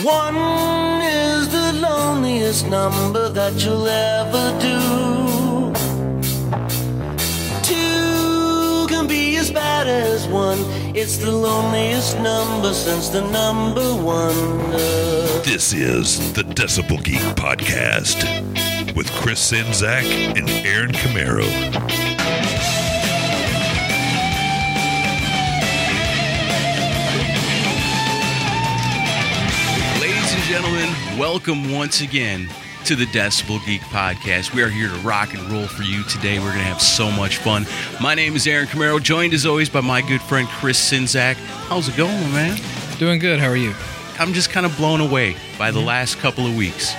One is the loneliest number that you'll ever do. Two can be as bad as one. It's the loneliest number since the number one. This is the Decibel Geek Podcast with Chris Czynszak and Aaron Camaro. Gentlemen, welcome once again to the Decibel Geek Podcast. We are here to rock and roll for you today. We're going to have so much fun. My name is Aaron Camaro, joined as always by my good friend Chris Czynszak. How's it going, man? Doing good. How are you? I'm just kind of blown away by the mm-hmm. last couple of weeks.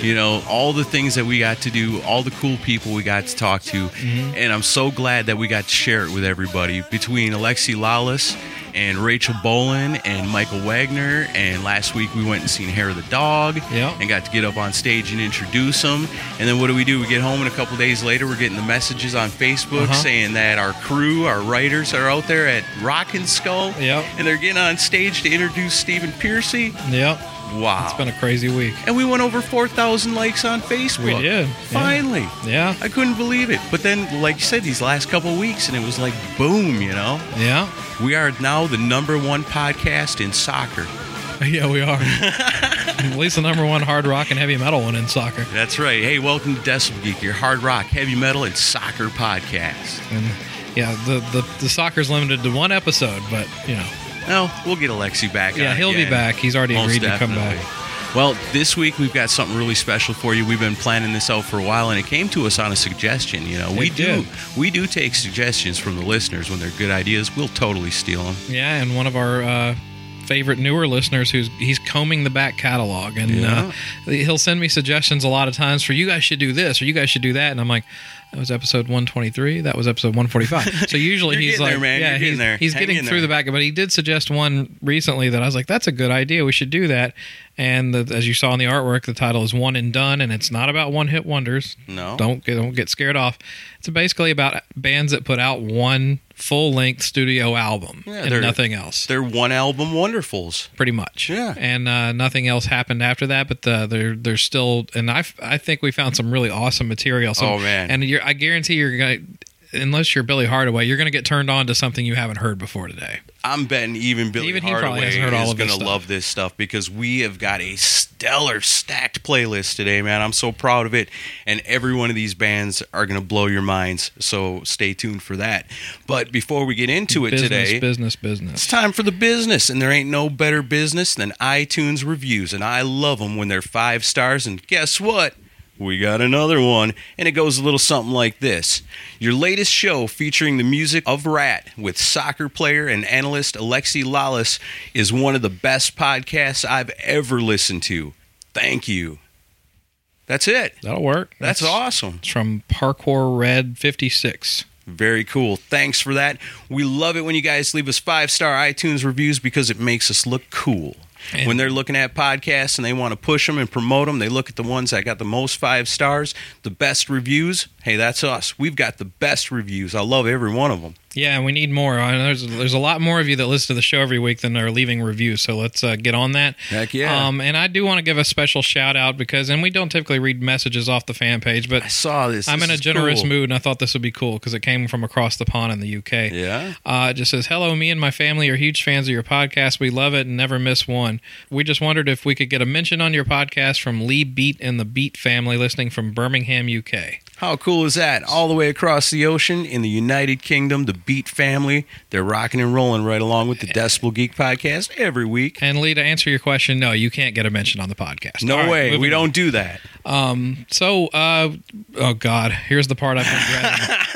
You know, all the things that we got to do, all the cool people we got to talk to, mm-hmm. and I'm so glad that we got to share it with everybody. Between Alexi Lalas and Rachel Bolan and Michael Wagner, and last week we went and seen Hair of the Dog, Yeah. and got to get up on stage and introduce them. And then what do we do? We get home, and a couple days later, we're getting the messages on Facebook Uh-huh. saying that our crew, our writers, are out there at Rockin' Skull, Yep. and they're getting on stage to introduce Stephen Pearcy. Yep. Wow. It's been a crazy week. and we went over 4,000 likes on Facebook. We did, yeah. Finally. Yeah. I couldn't believe it. But then, like you said, these last couple of weeks, and it was like boom, you know? Yeah. We are now the number one podcast in soccer. Yeah, we are. At least the number one hard rock and heavy metal one in soccer. That's right. Hey, welcome to Decibel Geek, your hard rock, heavy metal, and soccer podcast. And yeah, the, the, the soccer's limited to one episode, but you know. No, we'll get Alexi back. Yeah, he'll be back. He's already Most agreed to come back. Well, this week we've got something really special for you. We've been planning this out for a while, and it came to us on a suggestion. You know, we do we do take suggestions from the listeners when they're good ideas. We'll totally steal them. Yeah, and one of our uh, favorite newer listeners who's he's combing the back catalog and uh, he'll send me suggestions a lot of times for you guys should do this or you guys should do that and I'm like that was episode 123 that was episode 145 so usually he's like there, man. yeah You're he's, there. he's getting through there. the back but he did suggest one recently that I was like that's a good idea we should do that and the, as you saw in the artwork the title is one and done and it's not about one hit wonders No. don't get, don't get scared off it's basically about bands that put out one full length studio album Yeah, and they're- nothing else They're one album wonderfuls. pretty much. Yeah. And uh, nothing else happened after that. But the, there, there's still, and I, I think we found some really awesome material. So, Oh, man. And you're, I guarantee you're gonna, unless you're Billy Hardaway, you're gonna get turned on to something you haven't heard before today. I'm betting even Billy Even Hardaway hasn't heard all is going to love this stuff because we have got a stellar stacked playlist today, man. I'm so proud of it, and every one of these bands are going to blow your minds. So stay tuned for that. But before we get into it business, today, business, business, It's time for the business, and there ain't no better business than iTunes reviews, and I love them when they're five stars. And guess what? We got another one, and it goes a little something like this Your latest show featuring the music of Ratt with soccer player and analyst Alexi Lalas is one of the best podcasts I've ever listened to. Thank you. That's it. That'll work. That's awesome. It's from Parkour Red 56. Very cool. Thanks for that. We love it when you guys leave us five star iTunes reviews because it makes us look cool. And- when they're looking at podcasts and they want to push them and promote them, they look at the ones that got the most five stars, the best reviews. Hey, that's us. We've got the best reviews. I love every one of them. Yeah, and we need more. There's there's a lot more of you that listen to the show every week than are leaving reviews. So let's uh, get on that. Heck yeah. Um, and I do want to give a special shout out because, and we don't typically read messages off the fan page, but I saw this. I'm This in a generous cool. mood, and I thought this would be cool because it came from across the pond in the UK. Yeah. Uh, it just says, Hello, me and my family are huge fans of your podcast. We love it and never miss one. We just wondered if we could get a mention on your podcast from Lee Beat and the Beat family listening from Birmingham, UK. How cool is that? All the way across the ocean in the United Kingdom, the Beat family, they're rocking and rolling right along with the Decibel Geek podcast every week. And Lee, to answer your question, no, you can't get a mention on the podcast. No All right, way. We on. don't do that. Um, So, uh, oh God, here's the part I've been dreading.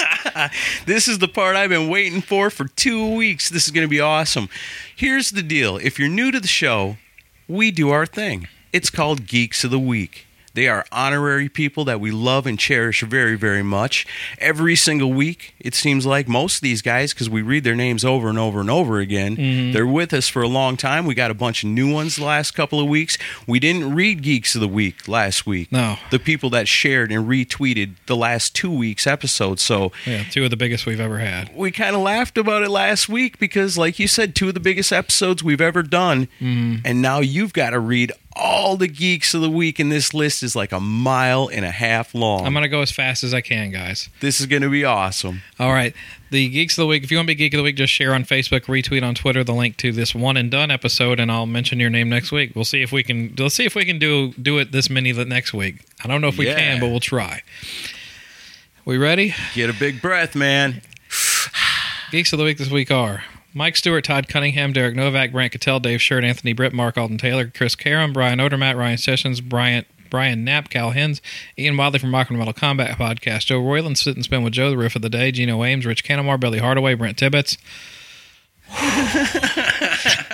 This is the part I've been waiting for for two weeks. This is going to be awesome. Here's the deal if you're new to the show, we do our thing. It's called Geeks of the Week. They are honorary people that we love and cherish very, very much. Every single week, it seems like most of these guys, because we read their names over and over and over again, Mm-hmm. they're with us for a long time. We got a bunch of new ones the last couple of weeks. We didn't read Geeks of the Week last week. No. The people that shared and retweeted the last two weeks' episodes. So Yeah, two of the biggest we've ever had. we kind of laughed about it last week because, like you said, two of the biggest episodes we've ever done. And now you've got to read all the geeks of the week, and this list is like a mile and a half long. I'm going to go as fast as I can, guys. this is going to be awesome. All right. The Geeks of the Week, if you want to be Geek of the Week, just share on Facebook, retweet on Twitter the link to this one and done episode, and I'll mention your name next week. We'll see if we can let's see if we can do do it this many the next week. I don't know if we Yeah. can, but we'll try. We ready? Get a big breath, man. Geeks of the Week this week are Mike Stewart, Todd Cunningham, Derek Novak, Brant Cattell, Dave Shirt, Anthony Britt, Mark Alden Taylor, Chris Caron, Brian Odermatt, Ryan Sessions, Bryant, Brian Knapp, Cal Hens, Ian Wadley from Rock and Metal Combat Podcast, Joe Royland, Sit and Spin with Joe, The Riff of the Day, Gino Ames, Rich Canamore, Billy Hardaway, Brent Tibbetts.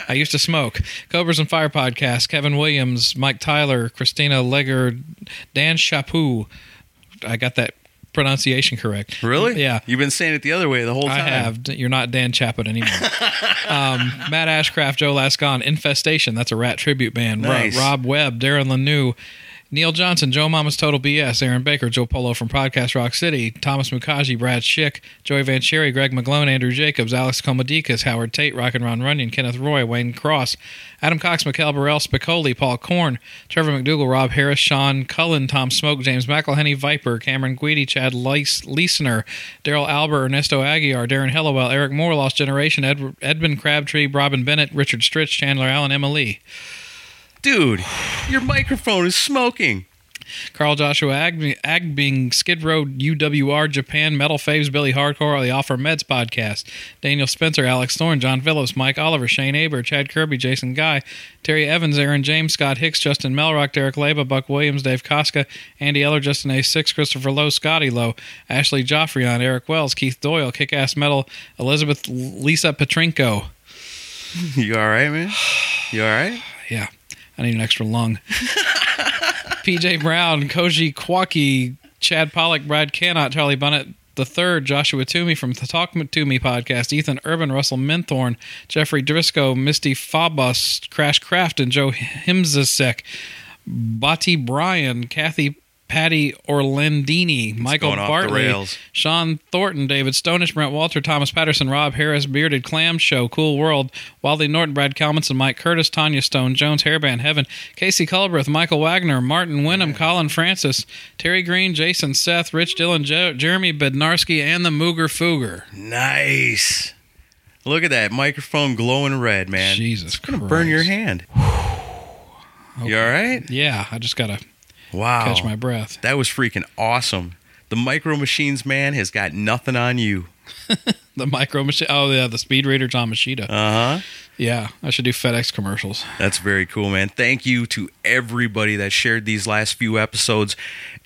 I used to smoke. Cobras and Fire Podcast, Kevin Williams, Mike Tyler, Christina Legger, Dan Chaput. I got that pronunciation correct. Really? Yeah. You've been saying it the other way the whole time. I have. You're not Dan Chaput anymore. um, Matt Ashcraft, Joe Lascon, Infestation. That's a Ratt tribute band. Nice. Rob Webb, Darren Lanou, Neil Johnson, Joe Mama's Total BS, Aaron Baker, Joe Polo from Podcast Rock City, Thomas Mukaji, Brad Schick, Joey Van Cherry, Greg McGlone, Andrew Jacobs, Alex Komodikas, Howard Tate, Rock and Ron Runyon, Kenneth Roy, Wayne Cross, Adam Cox, Mikhail Burrell, Spicoli, Paul Korn, Trevor McDougal, Rob Harris, Sean Cullen, Tom Smoke, James McElhenney, Viper, Cameron Guidi, Chad Leesener, Daryl Albert, Ernesto Aguiar, Darren Hellowell, Eric Moore, Lost Generation, Ed- Edmund Crabtree, Robin Bennett, Richard Stritch, Chandler Allen, Emma Lee. Dude, your microphone is smoking. Carl Joshua Ag- Agbing, Skid Row, UWR, Japan, Metal Faves, Billy Hardcore, the Offer Meds podcast, Daniel Spencer, Alex Thorne, John Phillips, Mike Oliver, Shane Aber, Chad Kirby, Jason Guy, Terry Evans, Aaron James, Scott Hicks, Justin Melrock, Derek Leba, Buck Williams, Dave Koska, Andy Eller, Justin A6, Christopher Lowe, Scotty Lowe, Ashley Joffrion, Eric Wells, Keith Doyle, Kick Ass Metal, Elizabeth Lisa Petrinko. You all right, man? You all right? Yeah, I need an extra lung. PJ Brown, Koji Kwaki, Chad Pollock, Brad Cannot, Charlie Bunnett the third, Joshua Toomey from the Talk to Me podcast, Ethan Urban, Russell Minthorn, Jeffrey Driscoll, Misty Fabus, Crash Craft, and Joe Himzasek, Bati Bryan, Kathy Patty Orlandini, Michael off the Bartley. Sean Thornton, David Stonish, Brent Walter, Thomas Patterson, Rob Harris, Bearded Clam Show, Cool World, Wally Norton, Brad Calmanson, Mike Curtis, Tanya Stone, Jones, Hairband Heaven, Casey Culbreth, Michael Wagner, Martin Wynnum, Colin Francis, Terry Green, Jason Seth, Rich Dillon, Jo- Jeremy Bednarski, and the Mooger Fooger. Nice. Look at that microphone glowing red, man. Jesus It's gonna burn your Christ. hand. You all right? Yeah, I just got to Wow. catch my breath. That was freaking awesome. The Micro Machines man has got nothing on you. The micro machine. Oh, yeah, the Speed Reader John Moschitta. Uh huh. yeah, I should do FedEx commercials. That's very cool, man. Thank you to everybody that shared these last few episodes.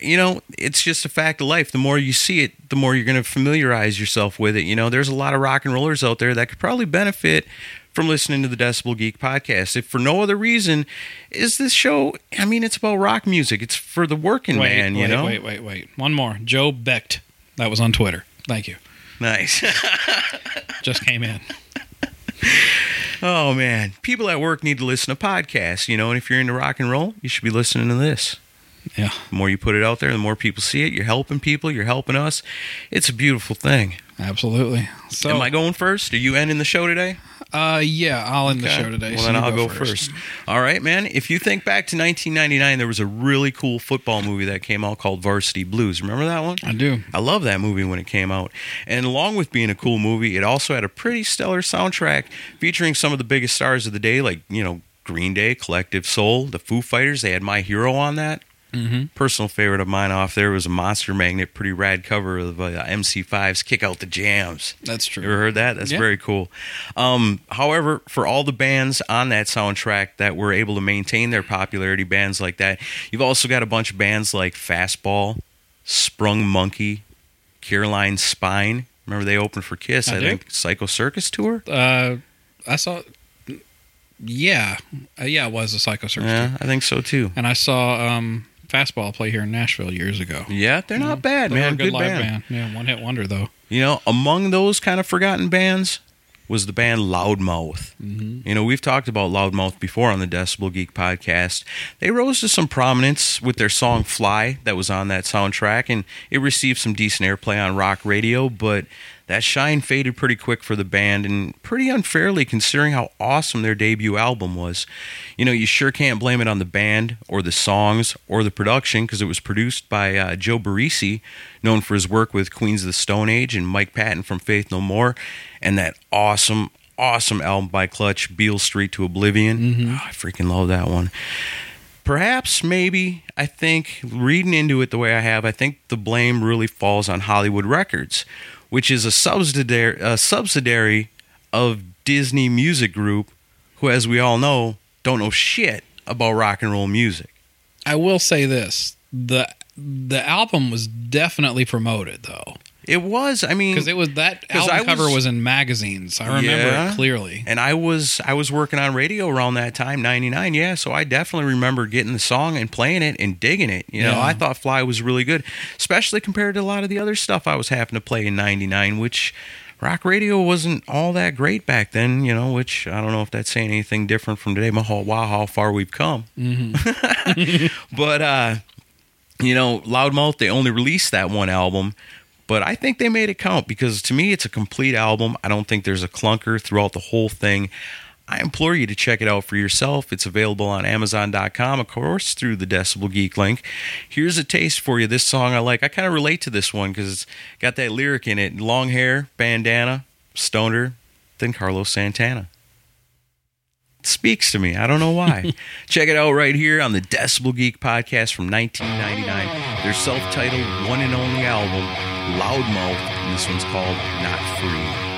You know, it's just a fact of life. The more you see it, the more you're going to familiarize yourself with it. You know, there's a lot of rock and rollers out there that could probably benefit from listening to the Decibel Geek podcast. If for no other reason, is this show, I mean, it's about rock music. It's for the working wait, man, you know? Wait, wait, wait. One more. Joe Becht. That was on Twitter. Thank you. Nice. Just came in. Oh man, people at work need to listen to podcasts, you know, and if you're into rock and roll, you should be listening to this. Yeah. The more you put it out there, the more people see it. You're helping people, you're helping us. It's a beautiful thing. Absolutely. So, Am I going first? Are you ending the show today? uh, yeah, I'll end the show today. Well, so then I'll go first. All right, man. If you think back to 1999, there was a really cool football movie that came out called Varsity Blues. Remember that one? I do. I love that movie when it came out. And along with being a cool movie, it also had a pretty stellar soundtrack featuring some of the biggest stars of the day, like, you know, Green Day, Collective Soul, the Foo Fighters. They had My Hero on that. Mm-hmm. Personal favorite of mine off there was a Monster Magnet, pretty rad cover of uh, MC5's Kick Out the Jams. That's You true. ever heard that? That's Yeah. very cool. Um, however, for all the bands on that soundtrack that were able to maintain their popularity, bands like that, you've also got a bunch of bands like Fastball, Sprung Monkey, Caroline Spine. Remember they opened for Kiss? I I, think Psycho Circus tour. Uh, I saw. Yeah, uh, yeah, it was a Psycho Circus. Yeah, I think so too. And I saw um, fastball play here in Nashville years ago. Yeah, they're not bad, man. good, Good, live band. band. Yeah, one hit wonder though. You know, among those kind of forgotten bands was the band Loudmouth. Mm-hmm. You know, we've talked about Loudmouth before on the Decibel Geek podcast. They rose to some prominence with their song Fly that was on that soundtrack, and it received some decent airplay on rock radio, but that shine faded pretty quick for the band and pretty unfairly considering how awesome their debut album was. You know, you sure can't blame it on the band or the songs or the production because it was produced by uh, Joe Barresi, known for his work with Queens of the Stone Age and Mike Patton from Faith No More, and that awesome, awesome album by Clutch, Beale Street to Oblivion. Oh, I freaking love that one. Perhaps, maybe, I think, reading into it the way I have, I think the blame really falls on Hollywood Records, which is a subsidiary, a subsidiary of Disney Music Group, who, as we all know, don't know shit about rock and roll music. I will say this: the the album was definitely promoted though, It was, I mean, because it was that album cover was- in magazines. I remember Yeah. it clearly. and I was I was working on radio around that time, '99. Yeah, so I definitely remember getting the song and playing it and digging it. You know, Yeah. I thought Fly was really good, especially compared to a lot of the other stuff I was having to play in '99, which rock radio wasn't all that great back then. You know, which I don't know if that's saying anything different from today. My whole wow, how far we've come. but uh, you know, Loudmouth they only released that one album. But I think they made it count because to me it's a complete album. I don't think there's a clunker throughout the whole thing. I implore you to check it out for yourself. It's available on Amazon.com, of course, through the Decibel Geek link. Here's a taste for you. This song I like. I kind of relate to this one because it's got that lyric in it long hair, bandana, stoner, than Carlos Santana. It speaks to me. I don't know why. Check it out right here on the Decibel Geek podcast from 1999. Their self titled one and only album, Loudmouth. And this one's called Not Free.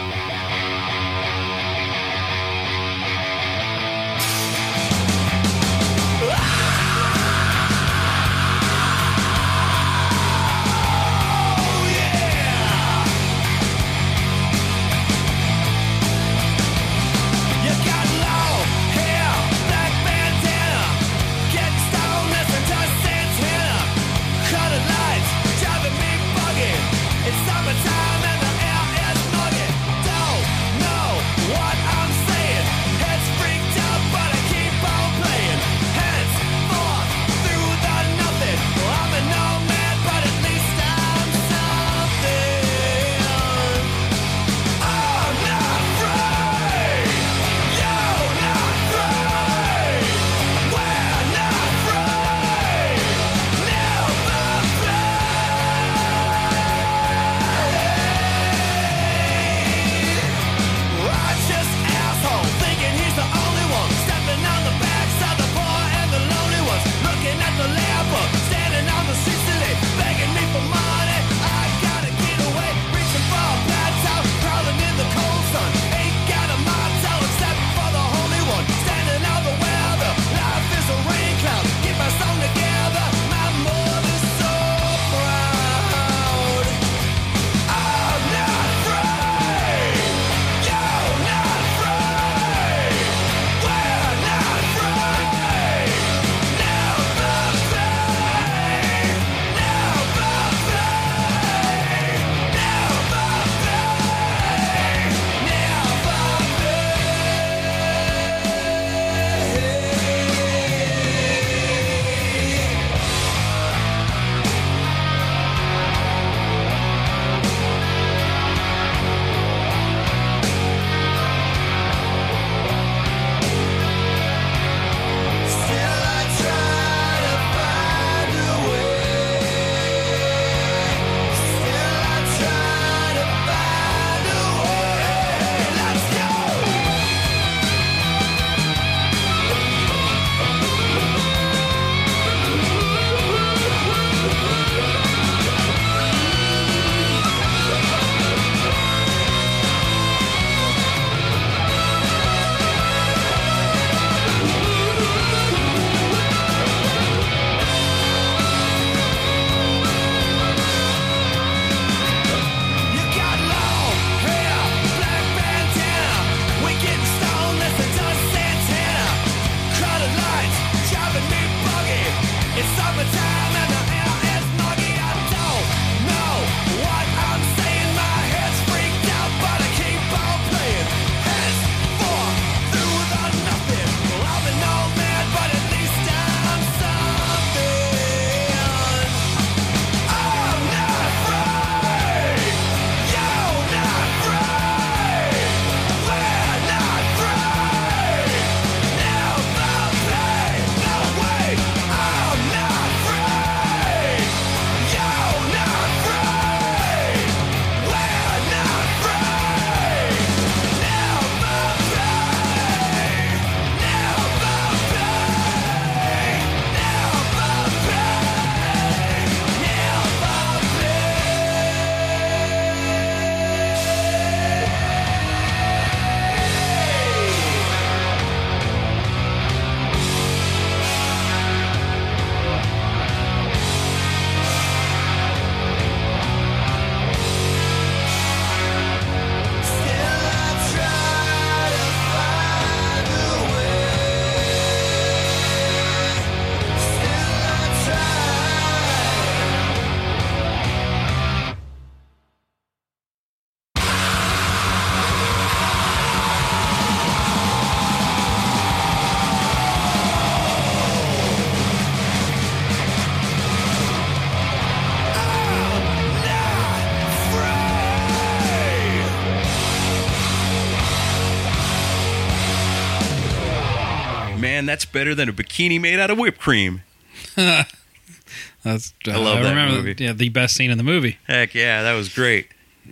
Man, that's better than a bikini made out of whipped cream. That's I love that remember, movie. Yeah, the best scene in the movie. Heck yeah, that was great.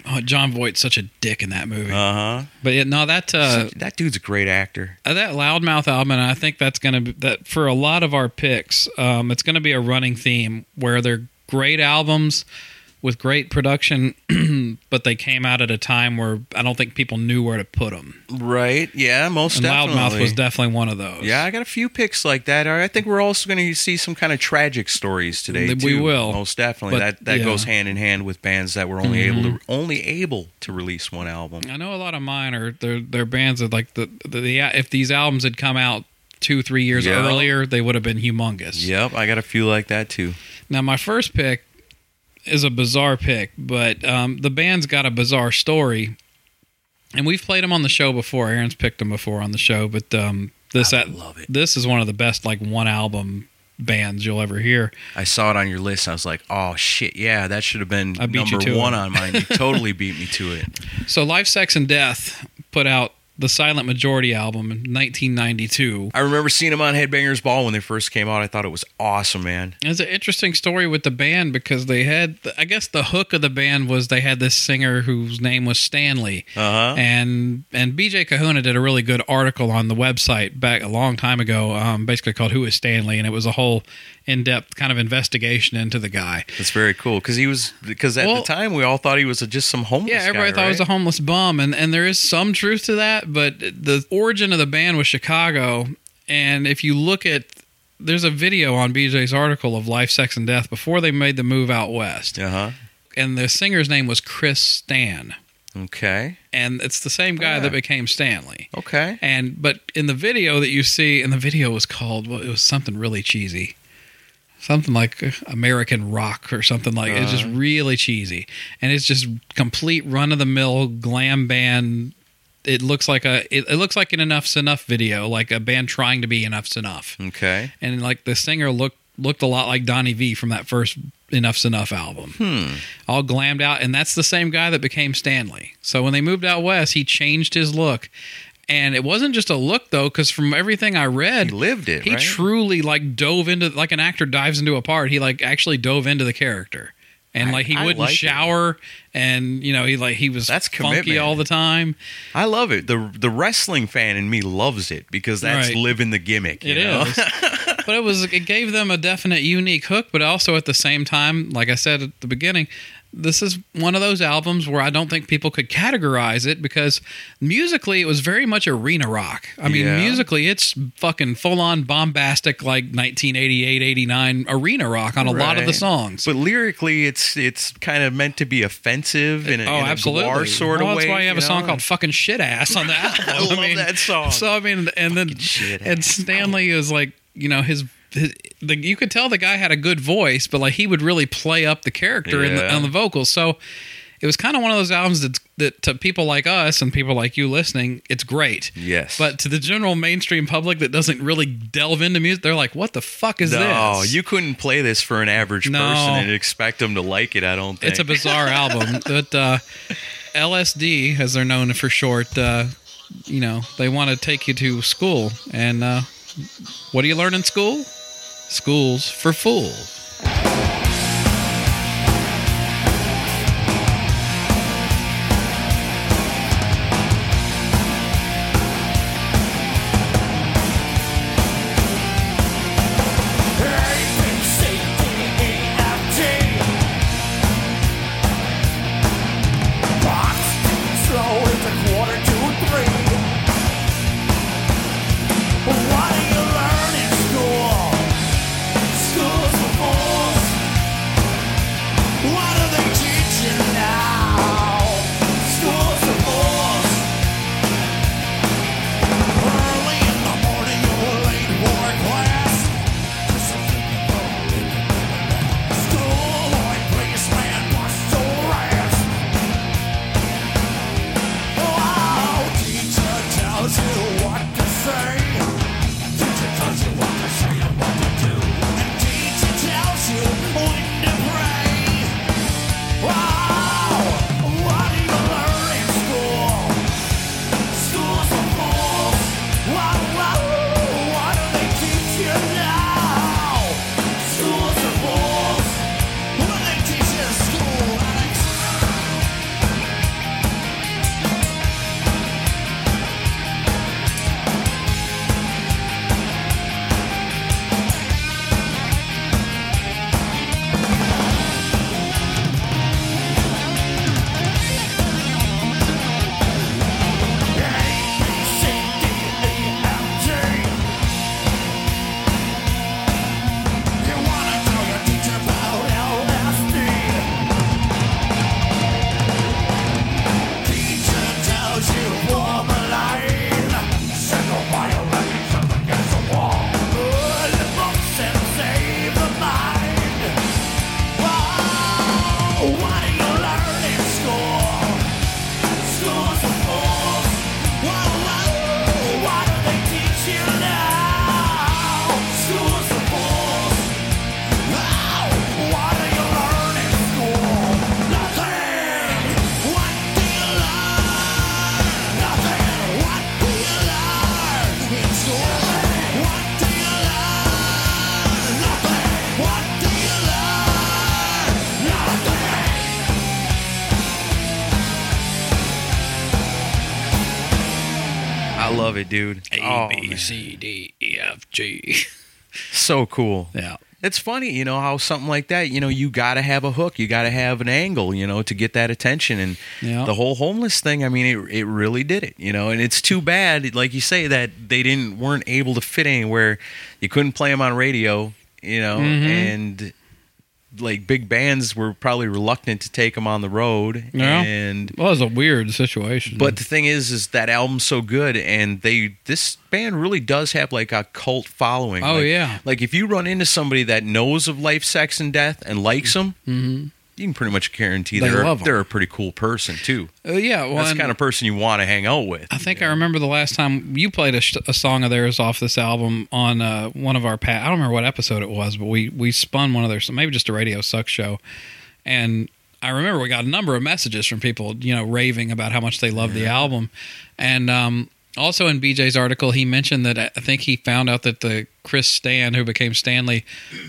Oh, Jon Voight's such a dick in that movie. Uh huh. but yeah, no, that uh, that dude's a great actor. Uh, that loudmouth album and i think that's gonna be that for a lot of our picks um, it's gonna be a running theme where they're great albums with great production but they came out at a time where i don't think people knew where to put them Right? Yeah, most and definitely. loudmouth was definitely one of those Yeah, I got a few picks like that. I think we're also going to see some kind of tragic stories today. We too. will. most definitely. But, that that yeah. goes hand in hand with bands that were only mm-hmm. able to only able to release one album. i know a lot of mine are they're, they're bands that like the, the, the if these albums had come out two three years Yeah. earlier they would have been humongous Yep, I got a few like that too. Now, my first pick is a bizarre pick, but um, the band's got a bizarre story, and we've played them on the show before. Aaron's picked them before on the show, but um, this I at, love it. This is one of the best like one album bands you'll ever hear. I saw it on your list. I was like, oh shit, yeah, that should have been I beat you number one it. on mine. You totally beat me to it. So, Life, Sex, and Death put out the Silent Majority album in 1992. I remember seeing them on Headbangers Ball when they first came out. I thought it was awesome, man. It's an interesting story with the band because they had, I guess, the hook of the band was they had this singer whose name was Stanley, Uh huh. and and BJ Kahuna did a really good article on the website back a long time ago, um, basically called "Who Is Stanley," and it was a whole in-depth kind of investigation into the guy. That's very cool because he was because at Well- the time we all thought he was a, just some homeless. Yeah, everybody guy, thought he was a homeless bum, and and there is some truth to that, but the origin of the band was Chicago, and if you look at there's a video on BJ's article of Life, Sex, and Death before they made the move out west, Uh huh. and the singer's name was Chris Stan, Okay. and it's the same guy Ah. that became Stanley. Okay. And but in the video that you see, and the video was called well, it was something really cheesy, something like American Rock or something like it's just really cheesy, and it's just complete run of the mill glam band. It looks like a it, it looks like an Enuff Z'Nuff video, like a band trying to be Enuff Z'Nuff, Okay. and like the singer looked looked a lot like Donnie V from that first Enuff Z'Nuff album Hmm. all glammed out, and that's the same guy that became Stanley. So when they moved out west, he changed his look, and it wasn't just a look though, because from everything I read, He lived it. he right? truly like dove into like an actor dives into a part. He like actually dove into the character, and I- like he I wouldn't like it. shower, and you know he like he was That's funky commitment. all the time. I love it. the The wrestling fan in me loves it because that's Right. living the gimmick. You It know? is. but it was it gave them a definite unique hook, but also at the same time, like I said at the beginning, this is one of those albums where I don't think people could categorize it because musically it was very much arena rock. I mean, Yeah. musically it's fucking full on bombastic like 1988, 89 arena rock on a lot of the songs. But lyrically, it's it's kind of meant to be offensive in a, Oh, in absolutely. sort well, of oh, that's way. why you have a know? song called "Fucking Shit Ass" on the album. I love that song. So I mean, and then and. Stanley is like, you know, his, his the, you could tell the guy had a good voice, but like he would really play up the character in the, on the vocals. So it was kind of one of those albums that that to people like us and people like you listening, it's great. Yes. But to the general mainstream public that doesn't really delve into music, they're like, "What the fuck is no, this?" you couldn't play this for an average No. person and expect them to like it. I don't think It's a bizarre album. But uh, LSD, as they're known for short, uh, you know, they want to take you to school. And uh, what do you learn in school? Schools for fools. Dude. A Oh, B man. C D E F G. So cool. Yeah. It's funny, you know, how something like that, you know, you got to have a hook, you got to have an angle, you know, to get that attention. And Yeah. the whole homeless thing, I mean, it, it really did it, you know, and it's too bad, like you say, that they didn't weren't able to fit anywhere. You couldn't play them on radio, you know, Mm-hmm. and like big bands were probably reluctant to take them on the road. Yeah. And Well, it was a weird situation. but the thing is, is that album's so good, and they this band really does have like a cult following. Oh, Like- yeah. like if you run into somebody that knows of life, sex, and death and likes them, mm-hmm. You can pretty much guarantee They 'em. they're a pretty cool person too. Uh, yeah, well, That's the kind of person you want to hang out with. I think I remember the last time you played a, sh- a song of theirs off this album on uh, one of our pa- I don't remember what episode it was, but we we spun one of their maybe just a radio suck show, and I remember we got a number of messages from people you know raving about how much they love the album, and um, also in BJ's article he mentioned that I think he found out that the Chris Stan who became Stanley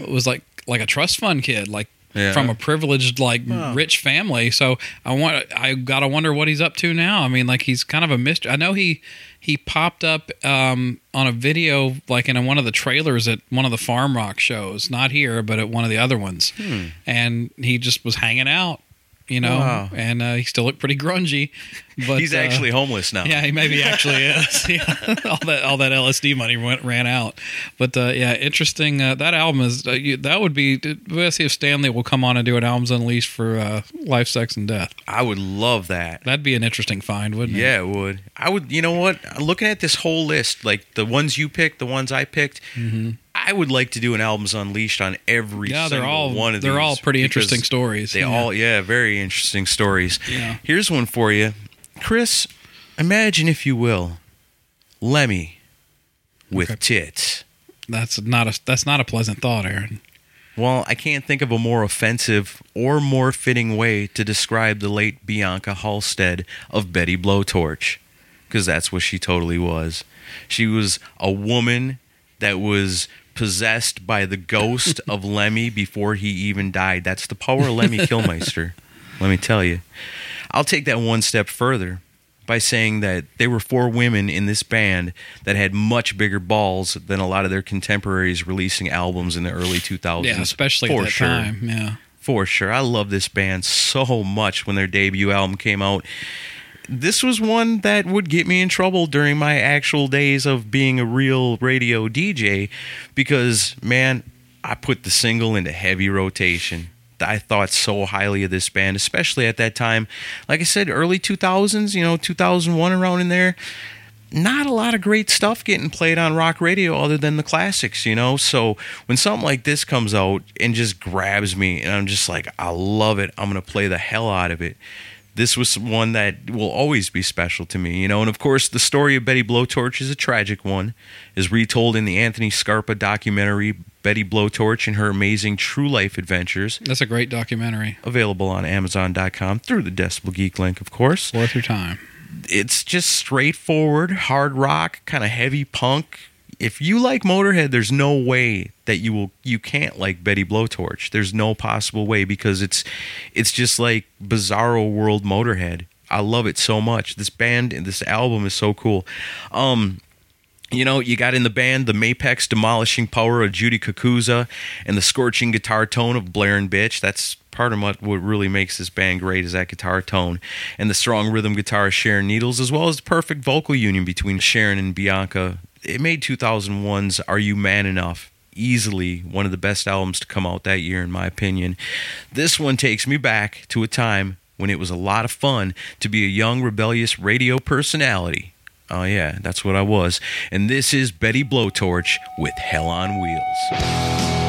was like like a trust fund kid like. Yeah. From a privileged, like rich family, so I want. I gotta wonder what he's up to now. I mean, like he's kind of a mystery. I know he he popped up um, on a video, like in one of the trailers at one of the Farm Rock shows, not here, but at one of the other ones, and he just was hanging out, you know, Wow. and uh, he still looked pretty grungy. But He's uh, actually homeless now. yeah, he maybe actually is. Yeah. all that all that LSD money went ran out. But uh, yeah, interesting. Uh, that album is uh, you, that would be. Let's see if Stanley will come on and do an albums unleashed for uh, Life, Sex, and Death. I would love that. That'd be an interesting find, wouldn't it? Yeah, it would. I would. You know what? Looking at this whole list, like the ones you picked, the ones I picked, I would like to do an albums unleashed on every. Yeah, they're all one of they're these all pretty interesting stories. They yeah. all, yeah, very interesting stories. Yeah. Here's one for you, Chris. Imagine, if you will, Lemmy with Okay. tits. that's not a that's not a pleasant thought, Aaron. Well, I can't think of a more offensive or more fitting way to describe the late Bianca Halstead of Betty Blowtorch, because that's what she totally was. She was a woman that was possessed by the ghost of Lemmy before he even died. That's the power of Lemmy Kilmister. Let me tell you. I'll take that one step further by saying that there were four women in this band that had much bigger balls than a lot of their contemporaries releasing albums in the early 2000s. Yeah, especially for at that sure. time. Yeah. For sure. I love this band so much when their debut album came out. This was one that would get me in trouble during my actual days of being a real radio DJ because, man, I put the single into heavy rotation. I thought so highly of this band, especially at that time. Like I said, early 2000s, you know, 2001 around in there not a lot of great stuff getting played on rock radio other than the classics, you know? So when something like this comes out and just grabs me, and I'm just like, I love it, I'm going to play the hell out of it. This was one that will always be special to me, you know? And of course, the story of Betty Blowtorch is a tragic one, is retold in the Anthony Scarpa documentary, Betty Blowtorch and Her Amazing True Life Adventures, That's a great documentary. available on Amazon.com through the Decibel Geek link, of course Worth your time. it's just straightforward hard rock kind of heavy punk if you like motorhead there's no way that you will you can't like betty blowtorch there's no possible way because it's it's just like bizarro world motorhead i love it so much this band and this album is so cool um you know, you got in the band the Mapex demolishing power of Judy Kakuza and the scorching guitar tone of Blair and Bitch. That's part of what, really makes this band great is that guitar tone and the strong rhythm guitar of Sharon Needles, as well as the perfect vocal union between Sharon and Bianca. It made 2001's Are You Man Enough easily one of the best albums to come out that year, in my opinion. This one takes me back to a time when it was a lot of fun to be a young, rebellious radio personality. Oh, yeah, that's what I was. And this is Betty Blowtorch with Hell on Wheels.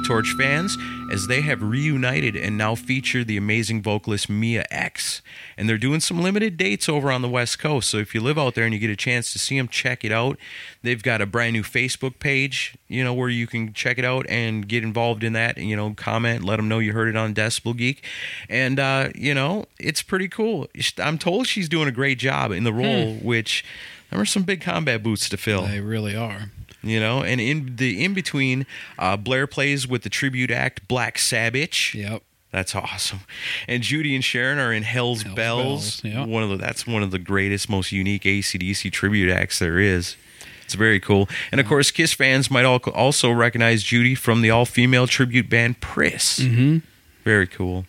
Blowtorch fans as they have reunited and now feature the amazing vocalist Mia X. And they're doing some limited dates over on the West Coast. So if you live out there and you get a chance to see them, check it out. They've got a brand new Facebook page, you know, where you can check it out and get involved in that and, you know, comment, let them know you heard it on Decibel Geek. And, uh, you know, it's pretty cool. I'm told she's doing a great job in the role, which there are some big combat boots to fill They really are. You know? And in the in between uh, blair plays with the tribute act black sabbath. Yep. that's awesome. And judy and sharon are in hell's, Hell's Belles, Belles, yeah. one of the that's one of the greatest most unique acdc tribute acts there is. It's very cool. And of course kiss fans might also recognize judy from the all-female tribute band priss Mm-hmm. very cool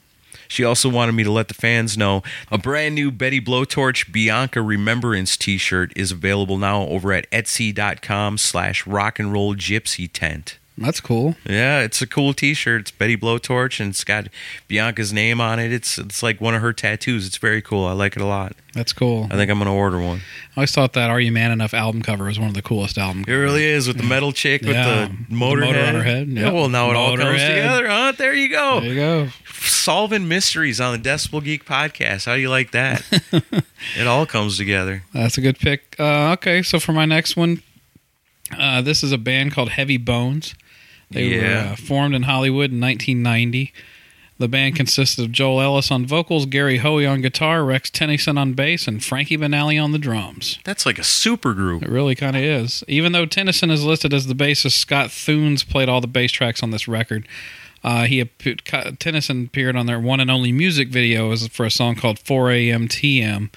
she also wanted me to let the fans know a brand new Betty Blowtorch Bianca Remembrance t-shirt is available now over at etsy.com slash rock and roll gypsy tent. That's cool. Yeah, it's a cool t-shirt. It's Betty Blowtorch and it's got Bianca's name on it. It's it's like one of her tattoos. It's very cool. I like it a lot. That's cool. I think I'm going to order one. I always thought that "Are You Man Enough" album cover was one of the coolest album. It really is with the metal chick with Yeah, the with the motor, motor head. on her head. Yeah, well, now it all comes Motorhead. together, huh? There you go. There you go. Solving mysteries on the Decibel Geek podcast. How do you like that? it all comes together. That's a good pick. Uh, okay, so for my next one, uh, this is a band called Heavy Bones. They Yeah. were uh, formed in Hollywood in 1990. The band consisted of Joel Ellis on vocals, Gary Hoey on guitar, Rex Tennyson on bass, and Frankie Banali on the drums. That's like a super group. It really kind of is. Even though Tennyson is listed as the bassist, Scott Thunes played all the bass tracks on this record. Uh, he Tennyson appeared on their one and only music video for a song called 4 a.m. TM.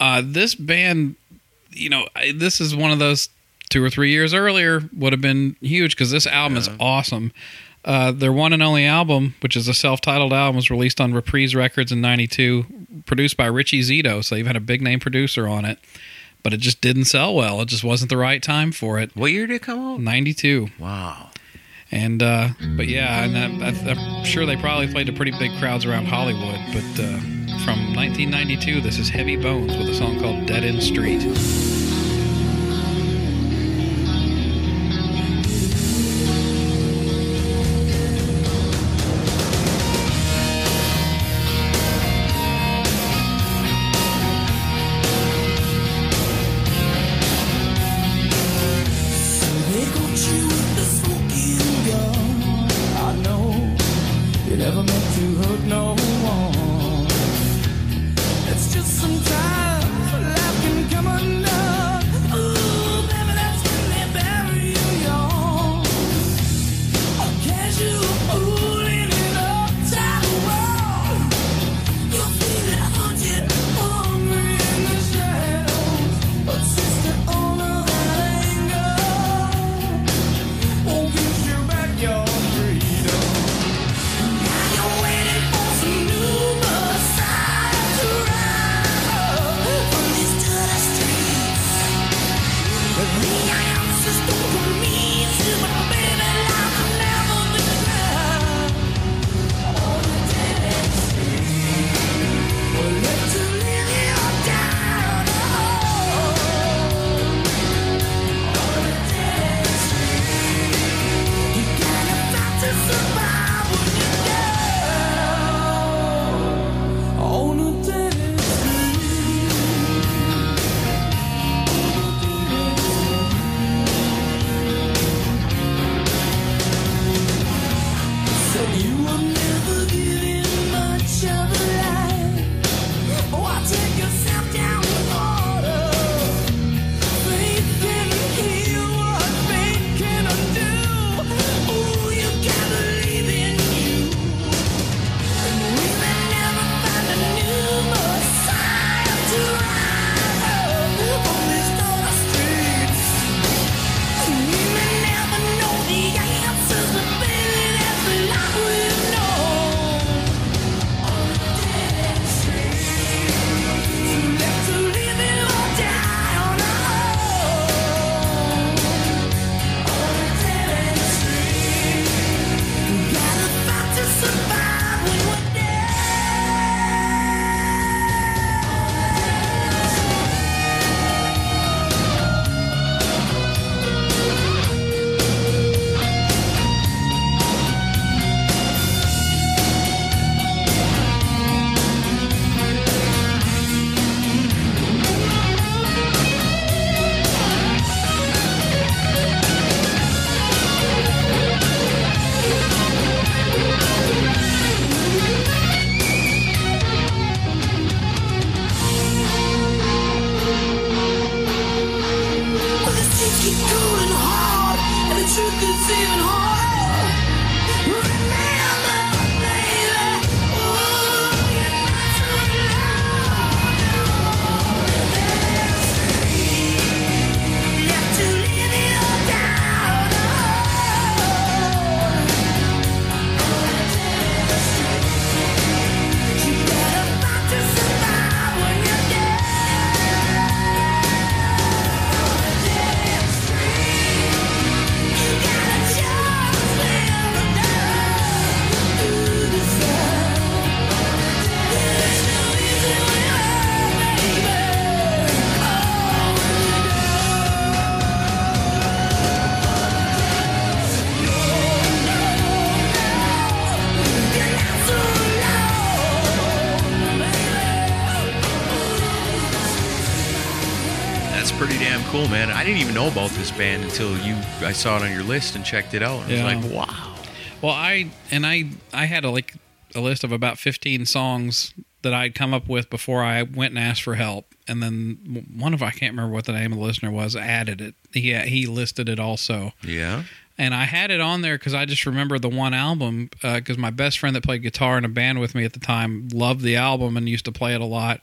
Uh, this band, you know, this is one of those two or three years earlier would have been huge because this album is awesome. Uh, their one and only album, which is a self-titled album, was released on Reprise Records in '92, produced by Richie Zito. So you've had a big name producer on it, but it just didn't sell well. It just wasn't the right time for it. What year did it come out? '92, Wow. and uh, but yeah, and I'm sure they probably played to pretty big crowds around Hollywood. But uh, from 1992, this is Heavy Bones with a song called "Dead End Street." Didn't even know about this band until you. I saw it on your list and checked it out. And Yeah. I was like, wow. Well, I and I I had a like a list of about 15 songs that I'd come up with before I went and asked for help, and then one of I can't remember what the name of the listener was added it. He he listed it also, Yeah. and I had it on there because I just remember the one album uh, because my best friend that played guitar in a band with me at the time loved the album and used to play it a lot.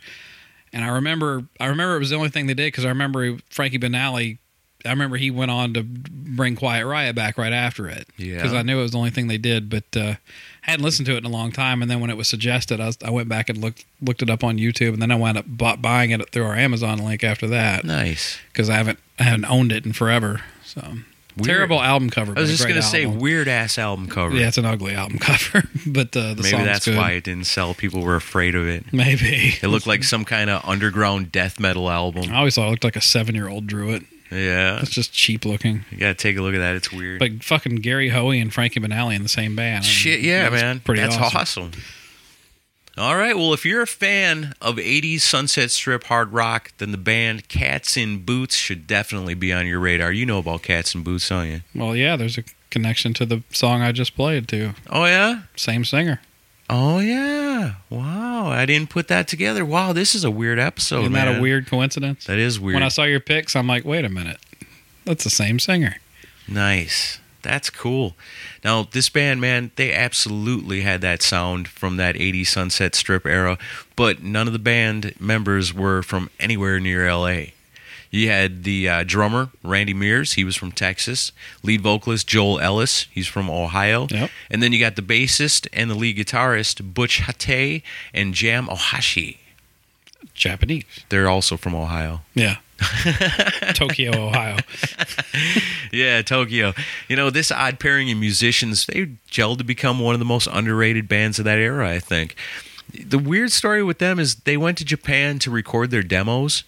And I remember, I remember it was the only thing they did because I remember Frankie Banali. I remember he went on to bring Quiet Riot back right after it. Yeah. Because I knew it was the only thing they did, but uh, hadn't listened to it in a long time. And then when it was suggested, I, was, I went back and looked looked it up on YouTube, and then I wound up bu- buying it through our Amazon link after that Nice. because I haven't I haven't owned it in forever. So Weird. terrible album cover. I was just gonna say weird ass album cover. Yeah, it's an ugly album cover, but uh, the Maybe that's good. why it didn't sell. People were afraid of it. Maybe It looked like some kind of underground death metal album. I always thought it looked like a seven year old drew it. Yeah. It's just cheap looking. You gotta take a look at that. It's weird. But fucking Gary Hoey and Frankie Banali in the same band. I mean, Shit, yeah, man. Pretty That's awesome. awesome. All right. Well, if you're a fan of 80s Sunset Strip hard rock, then the band Cats in Boots should definitely be on your radar. You know about Cats in Boots, don't you? Well, yeah, there's a connection to the song I just played too. Oh, yeah? Same singer. Oh, yeah. Wow. I didn't put that together. Wow, this is a weird episode, Isn't man. that a weird coincidence? That is weird. When I saw your picks, I'm like, wait a minute, that's the same singer. Nice. That's cool. Now, this band, man, they absolutely had that sound from that 80s Sunset Strip era, but none of the band members were from anywhere near LA. You had the uh, drummer, Randy Mears, he was from Texas. Lead vocalist, Joel Ellis, he's from Ohio. Yep. And then you got the bassist and the lead guitarist, Butch Hatae and Jam Ohashi. Japanese. They're also from Ohio. Yeah. Tokyo, Ohio. Yeah, Tokyo. You know, this odd pairing of musicians, they gelled to become one of the most underrated bands of that era, I think. The weird story with them is they went to Japan to record their demos,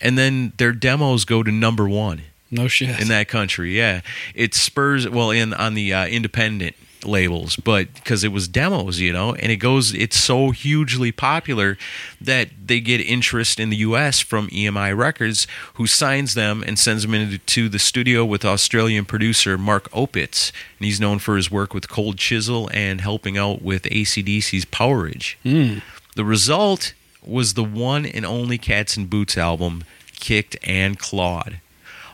and then their demos go to number one No shit. in that country. Yeah, it spurs well in on the uh, independent labels, but because it was demos, you know, and it goes, it's so hugely popular that they get interest in the U.S. from EMI Records, who signs them and sends them into the studio with Australian producer Mark Opitz, and he's known for his work with Cold Chisel and helping out with ACDC's Powerage. Hmm. The result was the one and only Cats in Boots album, Kicked and Clawed.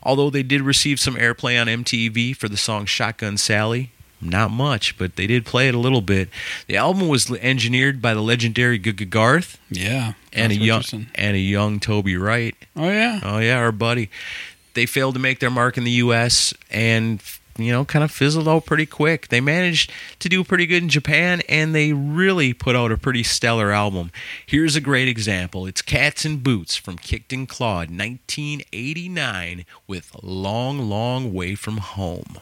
Although they did receive some airplay on MTV for the song Shotgun Sally, not much, but they did play it a little bit. The album was engineered by the legendary Garth yeah. and a young and a young Toby Wright. Oh yeah. Oh yeah, our buddy. They failed to make their mark in the U.S. and you know kind of fizzled out pretty quick. They managed to do pretty good in Japan, and they really put out a pretty stellar album. Here's a great example. It's Cats in Boots from Kicked and Clawed, 1989, with Long, Long Way from Home.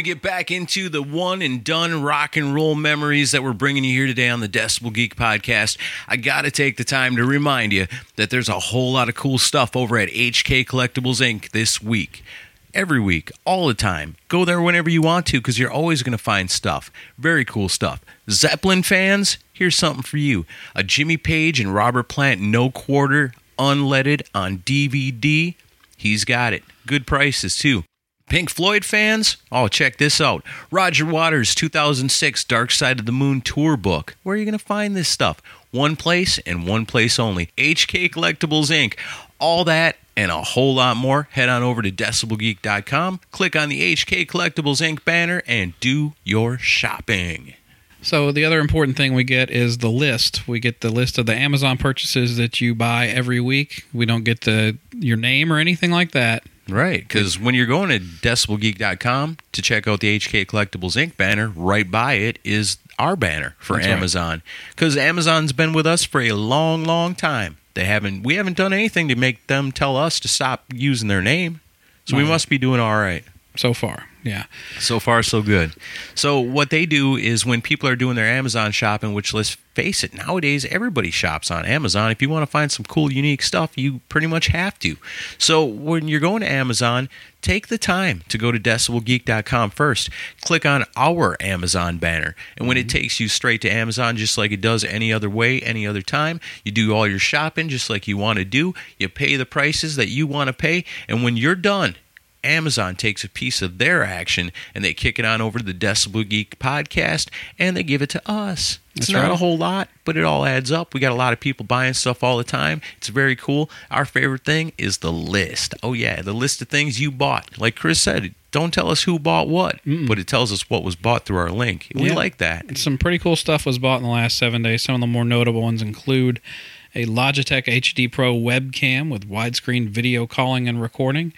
We get back into the one and done rock and roll memories that we're bringing you here today on the Decibel Geek podcast, I got to take the time to remind you that there's a whole lot of cool stuff over at HK Collectibles Inc. this week. Every week, all the time. Go there whenever you want to because you're always going to find stuff. Very cool stuff. Zeppelin fans, here's something for you a Jimmy Page and Robert Plant No Quarter Unledded on DVD. He's got it. Good prices, too. Pink Floyd fans? Oh, check this out. Roger Waters' 2006 Dark Side of the Moon tour book. Where are you going to find this stuff? One place and one place only. HK Collectibles Inc. All that and a whole lot more. Head on over to decibelgeek.com, click on the HK Collectibles Inc. banner, and do your shopping. So the other important thing we get is the list. We get the list of the Amazon purchases that you buy every week. We don't get the your name or anything like that. Right, because when you're going to decibelgeek.com to check out the HK Collectibles Inc. banner, right by it is our banner for That's. Amazon. Because Amazon's been with us for a long, long time. They haven't. We haven't done anything to make them tell us to stop using their name. So we must be doing all right. So far, yeah. So far, so good. So, what they do is when people are doing their Amazon shopping, which let's face it, nowadays everybody shops on Amazon. If you want to find some cool, unique stuff, you pretty much have to. So, when you're going to Amazon, take the time to go to decibelgeek.com first. Click on our Amazon banner. And when it mm-hmm. takes you straight to Amazon, just like it does any other way, any other time, you do all your shopping just like you want to do. You pay the prices that you want to pay. And when you're done, Amazon takes a piece of their action and they kick it on over to the Decibel Geek podcast and they give it to us. It's That's not right. a whole lot, but it all adds up. We got a lot of people buying stuff all the time. It's very cool. Our favorite thing is the list. Oh, yeah, the list of things you bought. Like Chris said, don't tell us who bought what, but it tells us what was bought through our link. We Yeah. like that. Some pretty cool stuff was bought in the last seven days. Some of the more notable ones include a Logitech HD Pro webcam with widescreen video calling and recording,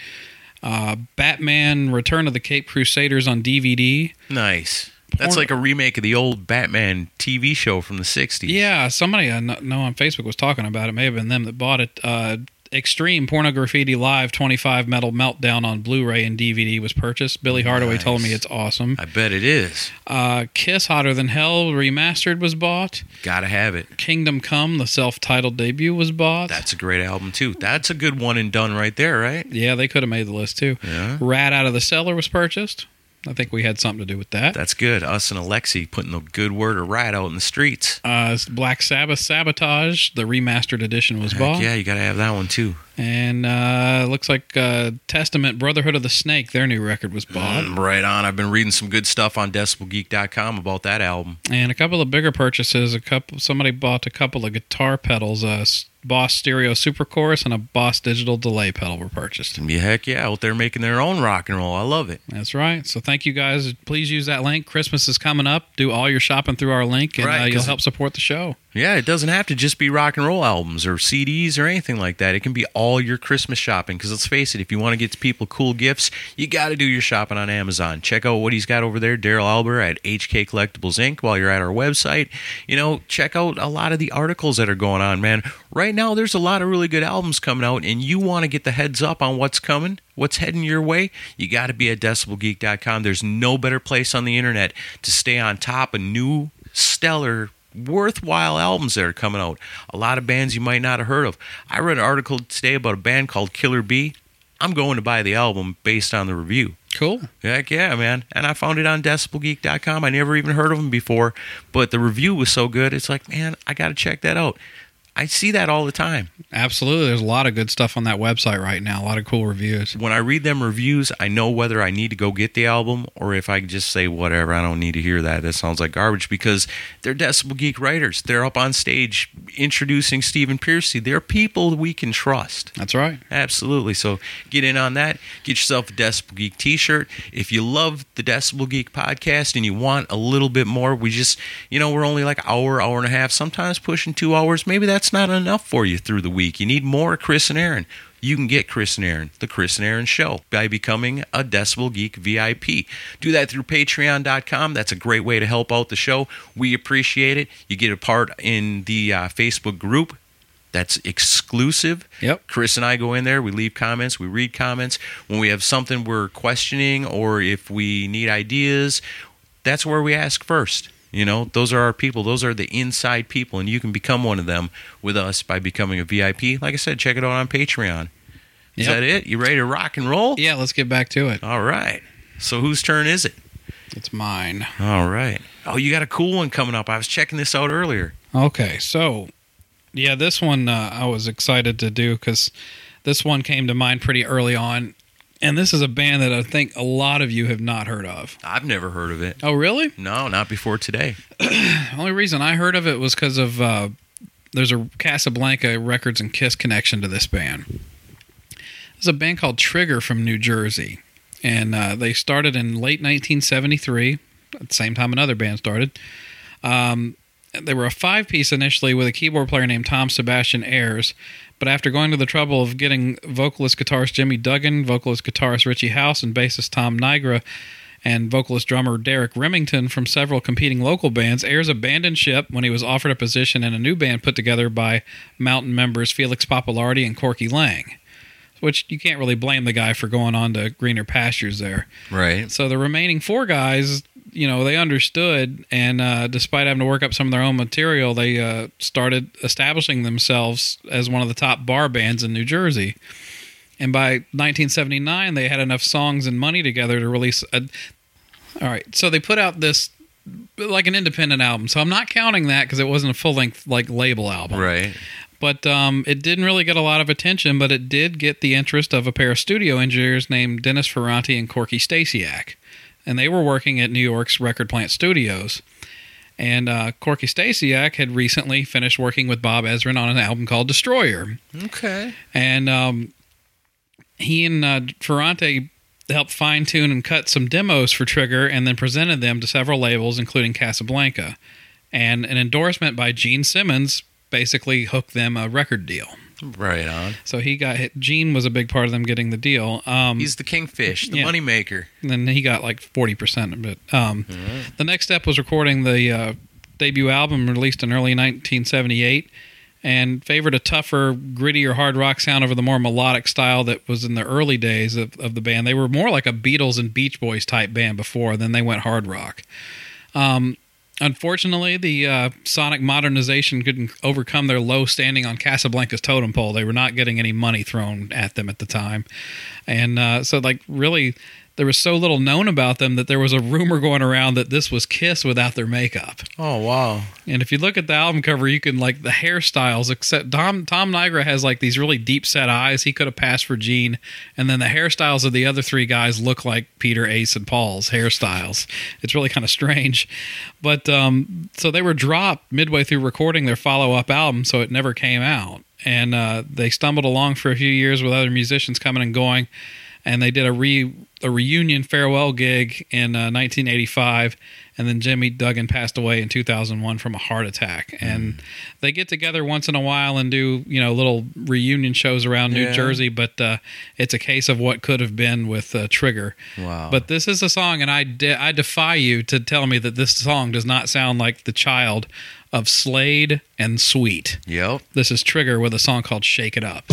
uh, Batman Return of the Cape Crusaders on DVD. Nice. That's like a remake of the old Batman TV show from the 60s. Yeah, somebody I know on Facebook was talking about it. May have been them that bought it. Uh, Extreme Pornograffitti Live 25 Metal Meltdown on Blu-ray and DVD was purchased. Billy Hardaway told me it's awesome. I bet it is. Uh, Kiss Hotter Than Hell remastered was bought. Gotta have it. Kingdom Come, the self-titled debut, was bought. That's a great album too. That's a good one and done right there, right? yeah, they could have made the list too. Yeah. Ratt Out of the Cellar was purchased. I think we had something to do with that. That's good. Us and Alexi putting the good word of Ratt out in the streets. Uh, Black Sabbath Sabotage, the remastered edition was bought. yeah, you gotta have that one too. And uh, looks like uh, Testament Brotherhood of the Snake, their new record was bought. Mm, right on. I've been reading some good stuff on DecibelGeek.com about that album. And a couple of bigger purchases. A couple, somebody bought a couple of guitar pedals. S- Boss Stereo Super Chorus and a Boss Digital Delay pedal were purchased. Yeah, heck yeah, out there making their own rock and roll. I love it. That's right. So thank you guys. Please use that link. Christmas is coming up. Do all your shopping through our link, and Right, uh, you'll help support the show. Yeah, it doesn't have to just be rock and roll albums or CDs or anything like that. It can be all your Christmas shopping. Because let's face it, if you want to get people cool gifts, you got to do your shopping on Amazon. Check out what he's got over there, Daryl Albert at HK Collectibles Inc. While you're at our website, you know, check out a lot of the articles that are going on, man. Right now, there's a lot of really good albums coming out, and you want to get the heads up on what's coming, what's heading your way. You got to be at DecibelGeek.com. There's no better place on the internet to stay on top of new stellar worthwhile albums that are coming out. A lot of bands you might not have heard of. I read an article today about a band called Killer Bee. I'm going to buy the album based on the review. Cool. Heck yeah, man. And I found it on decibelgeek.com. I never even heard of them before, but the review was so good. It's like, man, I got to check that out. I see that all the time. Absolutely. There's a lot of good stuff on that website right now. A lot of cool reviews. When I read them reviews, I know whether I need to go get the album or if I just say whatever. I don't need to hear that. That sounds like garbage because they're Decibel Geek writers. They're up on stage introducing Stephen Pearcy. They're people we can trust. That's right. Absolutely. So get in on that. Get yourself a Decibel Geek t-shirt. If you love the Decibel Geek podcast and you want a little bit more, we just, you know, we're only like hour, hour and a half, sometimes pushing two hours. Maybe that's not enough for you through the week. You need more Chris and Aaron. You can get Chris and Aaron, the Chris and Aaron Show, by becoming a Decibel Geek VIP. Do that through patreon.com. That's a great way to help out the show. We appreciate it. You get a part in the uh, Facebook group That's exclusive. Yep. Chris and I go in there, we leave comments, we read comments. When we have something we're questioning or if we need ideas, that's where we ask first. You know, those are our people. Those are the inside people, and you can become one of them with us by becoming a VIP. Like I said, check it out on Patreon. Is Yep. that it? You ready to rock and roll? Yeah, let's get back to it. All right. So whose turn is it? It's mine. All right. Oh, you got a cool one coming up. I was checking this out earlier. Okay, so yeah, this one uh, I was excited to do because this one came to mind pretty early on, and this is a band that I think a lot of you have not heard of. I've never heard of it. Oh, really? No, not before today. The only reason I heard of it was because of uh, there's a Casablanca Records and Kiss connection to this band. There's a band called Trigger from New Jersey, and uh, they started in late 1973. At the same time, another band started. Um, they were a five piece initially with a keyboard player named Tom Sebastian Ayers, but after going to the trouble of getting vocalist guitarist Jimmy Duggan, vocalist guitarist Richie House, and bassist Tom Nigra, and vocalist drummer Derek Remington from several competing local bands, Ayers abandoned ship when he was offered a position in a new band put together by Mountain members Felix Pappalardi and Corky Laing. Which you can't really blame the guy for going on to greener pastures there. Right. So the remaining four guys, you know, they understood, and uh, despite having to work up some of their own material, they uh, started establishing themselves as one of the top bar bands in New Jersey. And by 1979, they had enough songs and money together to release a. All right, so they put out this like an independent album. So I'm not counting that because it wasn't a full length like label album Right. but um, it didn't really get a lot of attention. But it did get the interest of a pair of studio engineers named Dennis Ferrante and Corky Stasiak, and they were working at New York's Record Plant Studios. And uh, Corky Stasiak had recently finished working with Bob Ezrin on an album called Destroyer, Okay. and um, he and uh, Ferrante helped fine tune and cut some demos for Trigger, and then presented them to several labels, including Casablanca. And an endorsement by Gene Simmons basically hooked them a record deal. Right on. So he got hit. Gene was a big part of them getting the deal. Um, He's the kingfish, the Yeah. money maker. and then he got like 40% of it. Um, The next step was recording the uh, debut album released in early 1978 and favored a tougher, grittier hard rock sound over the more melodic style that was in the early days of, of the band. They were more like a Beatles and Beach Boys type band before, then they went hard rock. Um, unfortunately, the uh, sonic modernization couldn't overcome their low standing on Casablanca's totem pole. They were not getting any money thrown at them at the time. And uh, so, like, really, there was so little known about them that there was a rumor going around that this was Kiss without their makeup. Oh wow. And if you look at the album cover, you can like the hairstyles. Except Tom Tom Nigra has like these really deep set eyes. He could have passed for Gene, and then the hairstyles of the other three guys look like Peter, Ace, and Paul's hairstyles. It's really kind of strange, but um, so they were dropped midway through recording their follow up album, so it never came out. And uh, they stumbled along for a few years with other musicians coming and going, and they did a re a reunion farewell gig in uh, 1985 and then Jimmy Duggan passed away in 2001 from a heart attack. And they get together once in a while and do you know little reunion shows around New Yeah. Jersey. But uh, it's a case of what could have been with uh, Trigger. Wow. but this is a song and I de- I defy you to tell me that this song does not sound like the child of Slade and Sweet. Yep. this is Trigger with a song called Shake It Up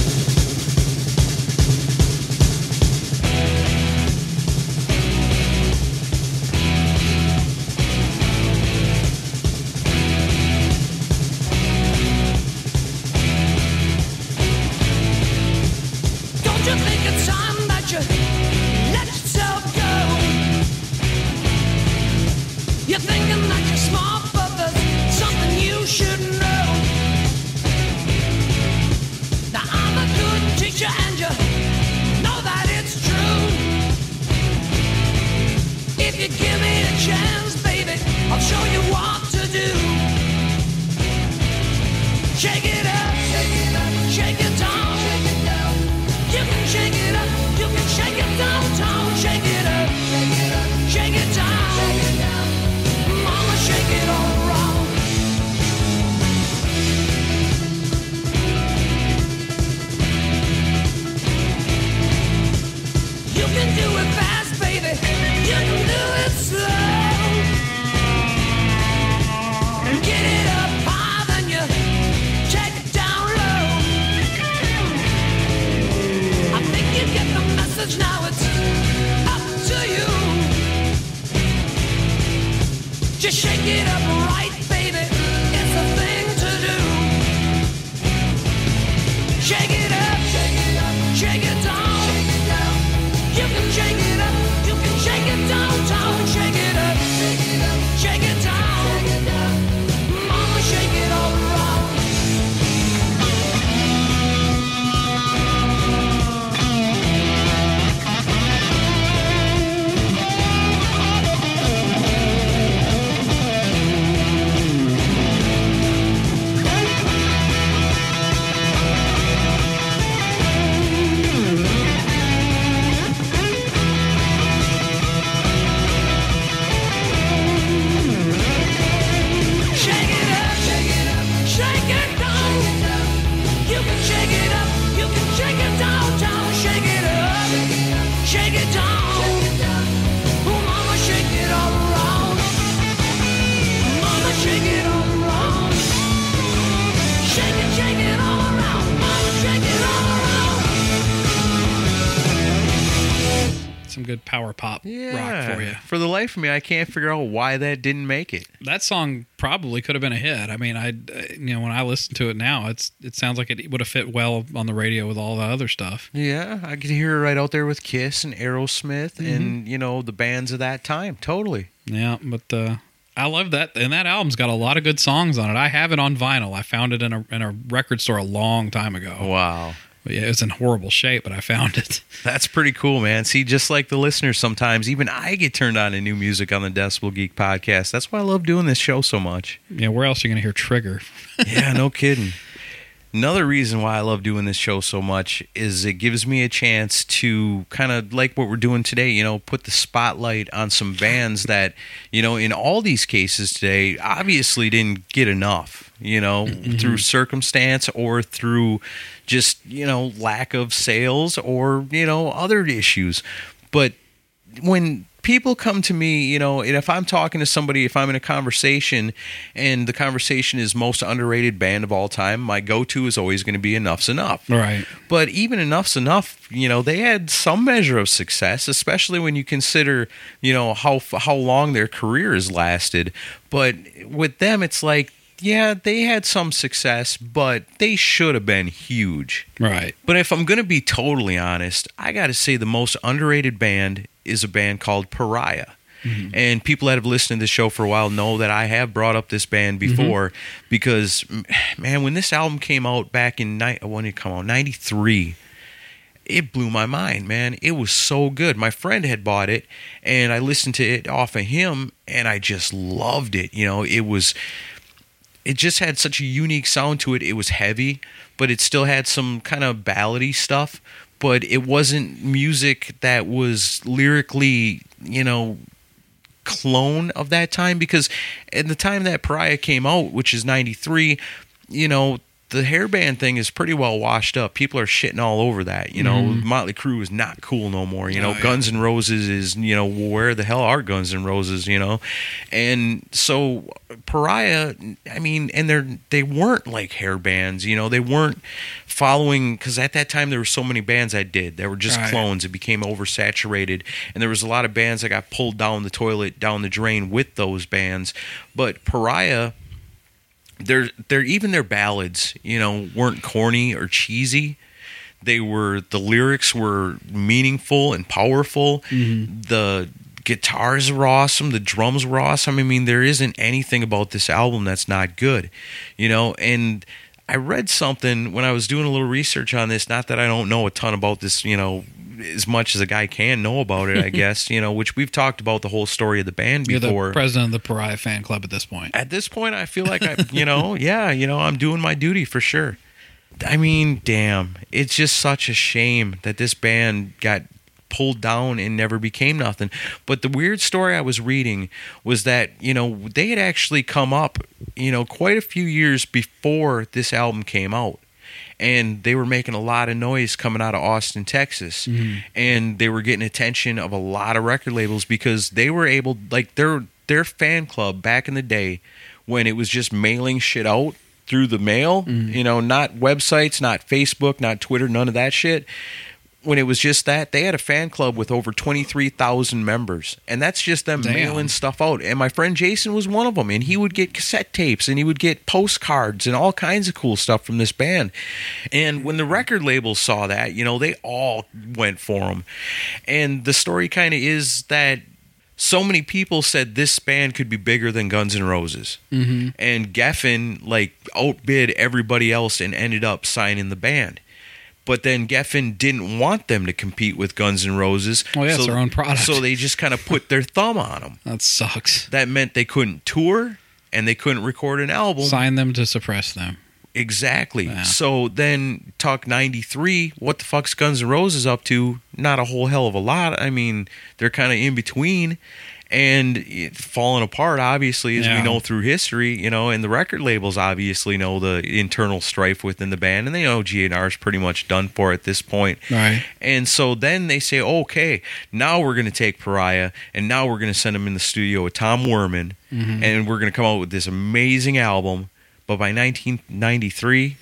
For me, I can't figure out why that didn't make it. That song probably could have been a hit. I mean, I you know when I listen to it now, it's it sounds like it would have fit well on the radio with all the other stuff. Yeah, I could hear it right out there with Kiss and Aerosmith and, you know, the bands of that time. Totally. Yeah, but uh, I love that, and that album's got a lot of good songs on it. I have it on vinyl. I found it in a in a record store a long time ago. Wow. Yeah, it was in horrible shape, but I found it. That's pretty cool, man. See, just like the listeners, sometimes even I get turned on to new music on the Decibel Geek podcast. That's why I love doing this show so much. Yeah, where else are you gonna hear Trigger? yeah, no kidding. Another reason why I love doing this show so much is it gives me a chance to kind of like what we're doing today, you know, put the spotlight on some bands that, you know, in all these cases today obviously didn't get enough, you know, through mm-hmm. circumstance or through just, you know, lack of sales or, you know, other issues. But when people come to me, you know, and if I'm talking to somebody, if I'm in a conversation and the conversation is most underrated band of all time, my go to is always going to be Enuff Z'Nuff. Right. But even Enuff Z'Nuff, you know, they had some measure of success, especially when you consider, you know, how how long their career has lasted. But with them, it's like, yeah, they had some success, but they should have been huge. Right. But if I'm going to be totally honest, I got to say the most underrated band is a band called Pariah. Mm-hmm. And people that have listened to this show for a while know that I have brought up this band mm-hmm. before because, man, when this album came out back in ni- when did it come out? '93 it blew my mind, man. It was so good. My friend had bought it and I listened to it off of him and I just loved it. You know, it was it just had such a unique sound to it. It was heavy, but it still had some kind of ballady stuff, but it wasn't music that was lyrically, you know, clone of that time because at the time that Pariah came out, which is 93, you know, the hairband thing is pretty well washed up. People are shitting all over that. You know, mm-hmm. Motley Crue is not cool no more. You know, Oh, yeah. Guns N' Roses is, you know, where the hell are Guns N' Roses, you know? And so Pariah, I mean, and they're they weren't like hair bands, you know, they weren't following because at that time there were so many bands I did that were just Right. clones. It became oversaturated, and there was a lot of bands that got pulled down the toilet, down the drain with those bands. But Pariah, they're they're even their ballads, you know, weren't corny or cheesy. They were the lyrics were meaningful and powerful. Mm-hmm. The guitars were awesome. The drums were awesome. I mean, there isn't anything about this album that's not good, you know. And I read something when I was doing a little research on this. Not that I don't know a ton about this, you know, as much as a guy can know about it. I guess you know, which we've talked about the whole story of the band You're before the president of the Pariah fan club at this point. at this point i feel like i you know yeah you know i'm doing my duty for sure i mean damn it's just such a shame that this band got pulled down and never became nothing but the weird story i was reading was that you know they had actually come up you know quite a few years before this album came out and they were making a lot of noise coming out of Austin, Texas, mm-hmm. and they were getting attention of a lot of record labels because they were able, like their their fan club back in the day, when it was just mailing shit out through the mail, mm-hmm. you know, not websites, not Facebook, not Twitter, none of that shit. When it was just that, they had a fan club with over 23,000 members. And that's just them Damn. mailing stuff out. And my friend Jason was one of them. And he would get cassette tapes and he would get postcards and all kinds of cool stuff from this band. And when the record labels saw that, you know, they all went for them. And the story kind of is that so many people said this band could be bigger than Guns N' Roses. Mm-hmm. And Geffen like outbid everybody else and ended up signing the band. But then Geffen didn't want them to compete with Guns N' Roses. Oh, yeah, it's so, their own product. So they just kind of put their thumb on them. That sucks. That meant they couldn't tour and they couldn't record an album. Sign them to suppress them. Exactly. Yeah. So then talk 93, what the fuck's Guns N' Roses up to? Not a whole hell of a lot. I mean, they're kind of in between and it, falling apart obviously as we know through history, you know, and the record labels obviously know the internal strife within the band and they know GNR is pretty much done for at this point. Right. And so then they say, okay, now we're going to take Pariah and now we're going to send him in the studio with Tom Werman mm-hmm. and we're going to come out with this amazing album. But by 1993,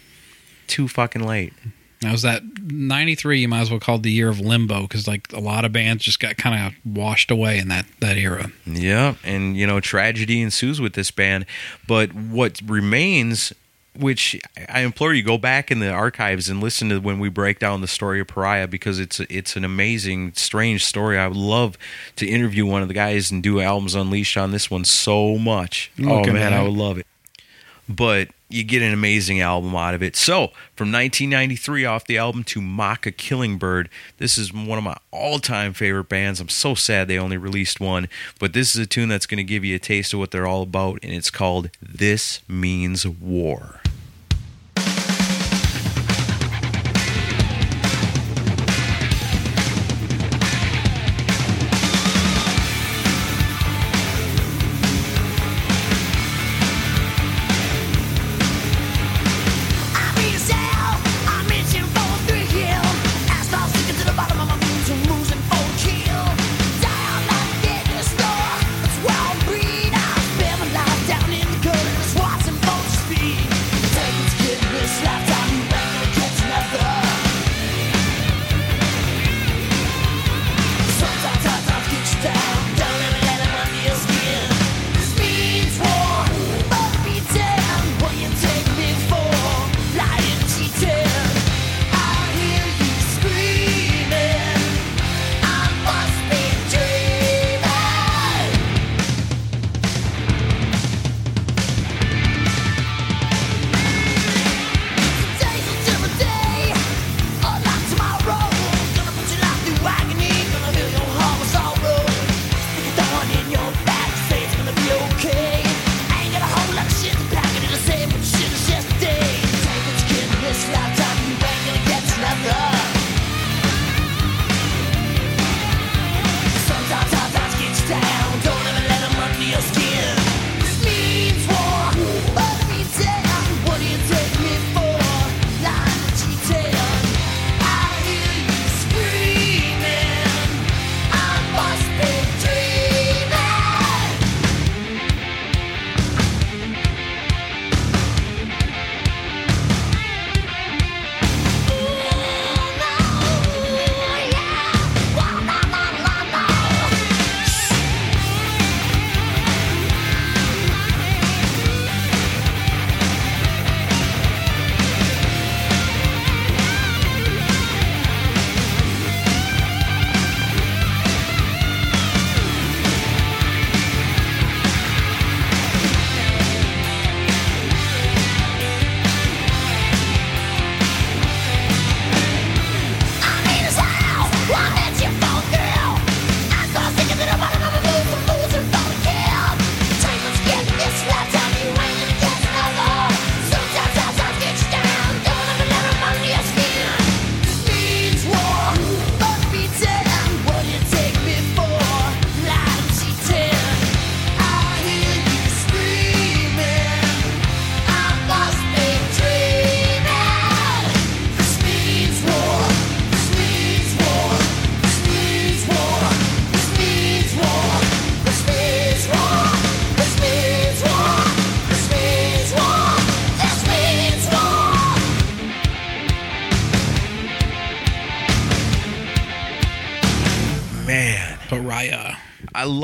too fucking late. That was that 93, you might as well call it the year of limbo because, like, a lot of bands just got kind of washed away in that, that era. Yeah, and you know, tragedy ensues with this band. But what remains, which I implore you go back in the archives and listen to when we break down the story of Pariah because it's it's an amazing, strange story. I would love to interview one of the guys and do albums unleashed on this one so much. oh Okay, man, I would love it. But you get an amazing album out of it. So, from 1993 off the album to Mock a Killingbird, this is one of my all time favorite bands. I'm so sad they only released one, but this is a tune that's going to give you a taste of what they're all about, and it's called This Means War.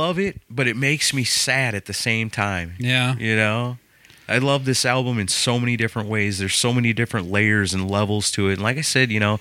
Love it, but it makes me sad at the same time. Yeah. You know? I love this album in so many different ways. There's so many different layers and levels to it. And like I said, you know,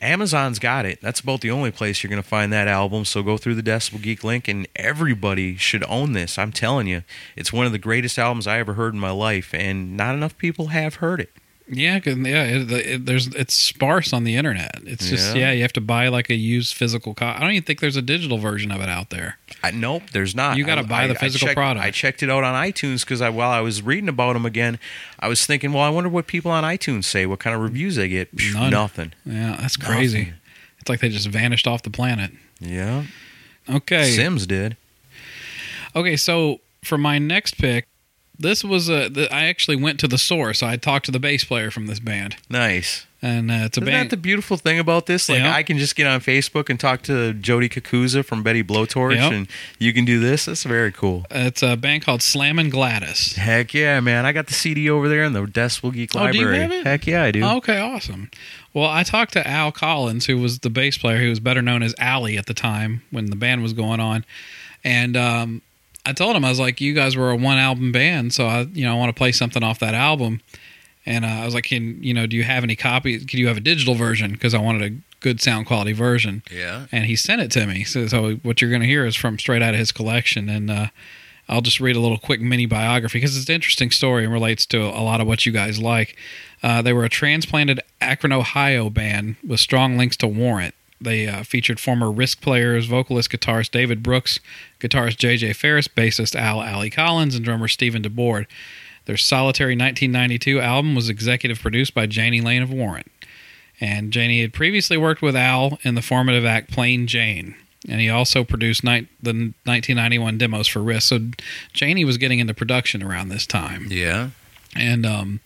Amazon's got it. That's about the only place you're going to find that album. So go through the Decibel Geek link, and everybody should own this. I'm telling you, it's one of the greatest albums I ever heard in my life, and not enough people have heard it. Yeah, yeah. It, it, there's it's sparse on the internet. It's just Yeah. yeah. you have to buy like a used physical copy. I don't even think there's a digital version of it out there. I, nope, there's not. You gotta I- buy the I- I physical checked- product. I checked it out on iTunes because I, while I was reading about them again, I was thinking, well, I wonder what people on iTunes say, what kind of reviews they get. None. Nothing. Yeah, that's crazy. Nothing. It's like they just vanished off the planet. Yeah. Okay. Sims did. Okay, so for my next pick, this was a. The, I actually went to the source. I talked to the bass player from this band, Nice. and uh, it's a Isn't band. that the beautiful thing about this? Like, Yeah. I can just get on Facebook and talk to Jody Kakuza from Betty Blowtorch, and you can do this. That's very cool. it's a band called Slammin' Gladys. Heck yeah, man! I got the CD over there in the Decibel Geek Oh, do you library. have it? Heck yeah, I do. Okay, awesome. Well, I talked to Al Collins, who was the bass player, who was better known as Allie at the time when the band was going on, and um, I told him I was like, "You guys were a one album band, so I, you know, I want to play something off that album." And uh, I was like, "Can you know, do you have any copies? Could you have a digital version? Because I wanted a good sound quality version." Yeah. and he sent it to me. So, so what you're going to hear is from straight out of his collection, and uh, I'll just read a little quick mini biography because it's an interesting story and relates to a lot of what you guys like. Uh, they were a transplanted Akron, Ohio band with strong links to Warrant. They uh, featured former Risk players, vocalist, guitarist David Brooks, guitarist J.J. Ferris, bassist Al Alley Collins, and drummer Stephen DeBoard. Their solitary 1992 album was executive produced by Jani Lane of Warrant. And Jani had previously worked with Al in the formative act Plain Jane. And he also produced ni- the 1991 demos for Risk. So Jani was getting into production around this time. Yeah. And um,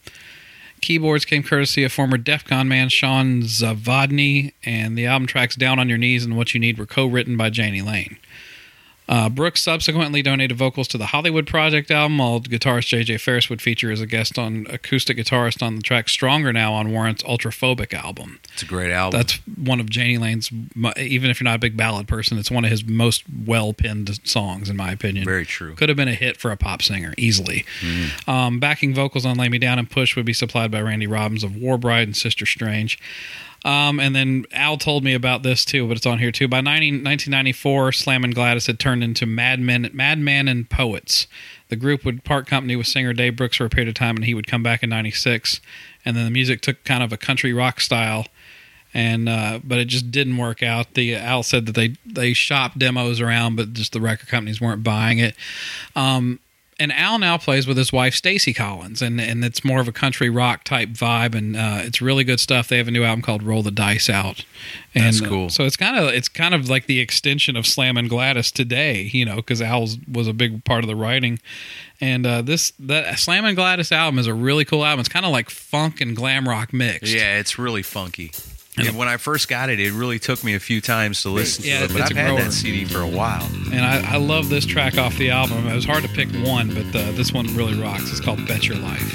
keyboards came courtesy of former DEF CON man Sean Zavodny. And the album tracks Down on Your Knees and What You Need were co written by Jani Lane. Uh, Brooks subsequently donated vocals to the Hollywood Project album, while guitarist J.J. Ferris would feature as a guest on acoustic guitarist on the track Stronger Now on Warrant's Ultraphobic album. It's a great album. That's one of Jani Lane's, even if you're not a big ballad person, it's one of his most well penned songs, in my opinion. very true. Could have been a hit for a pop singer, easily. Um, backing vocals on Lay Me Down and Push would be supplied by Randy Robbins of War Bride and Sister Strange. Um, and then Al told me about this too, but it's on here too. By 90, 1994, Slammin' Gladys had turned into Madmen, Madmen and Poets. The group would part company with singer Dave Brooks for a period of time, and he would come back in '96. And then the music took kind of a country rock style, and uh, but it just didn't work out. The Al said that they they shopped demos around, but just the record companies weren't buying it. Um, and Al now plays with his wife Stacy Collins, and and it's more of a country rock type vibe, and uh, it's really good stuff. They have a new album called Roll the Dice Out, and That's uh, cool. so it's kind of it's kind of like the extension of Slammin' Gladys today, you know, because Al was a big part of the writing. And uh, this that Slammin' Gladys album is a really cool album. It's kind of like funk and glam rock mixed. Yeah, it's really funky. And when I first got it, it really took me a few times to listen Yeah, to it, but I've had grower. that CD for a while. And I, I love this track off the album. It was hard to pick one, but uh, this one really rocks. It's called Bet Your Life.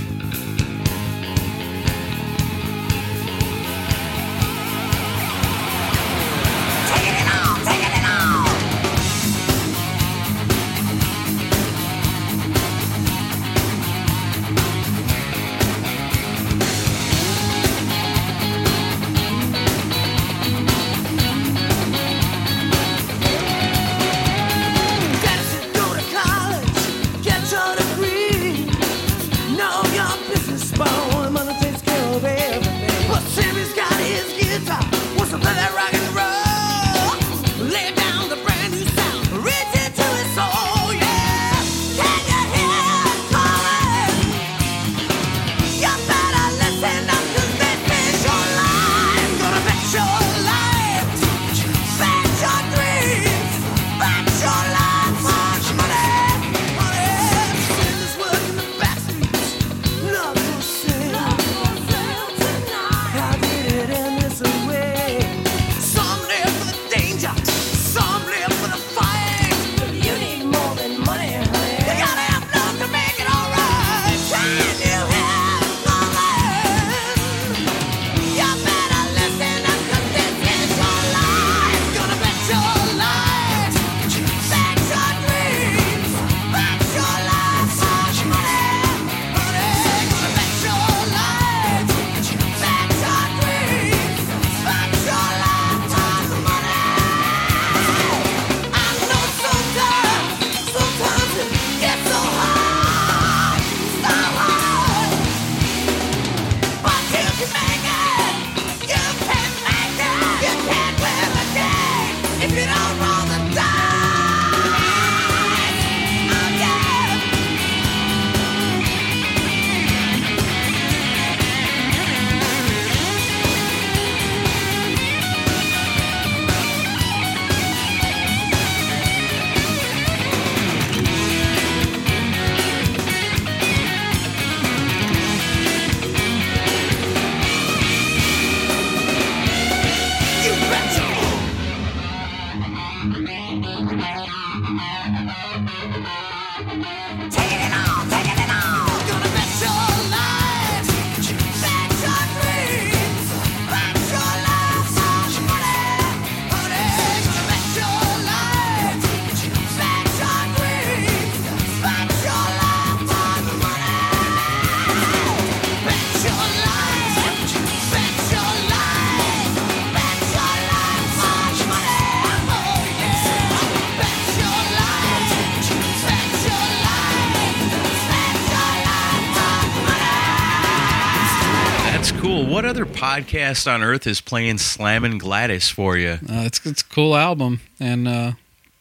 Podcast on earth is playing Slammin' Gladys for you? Uh, it's it's a cool album, and uh,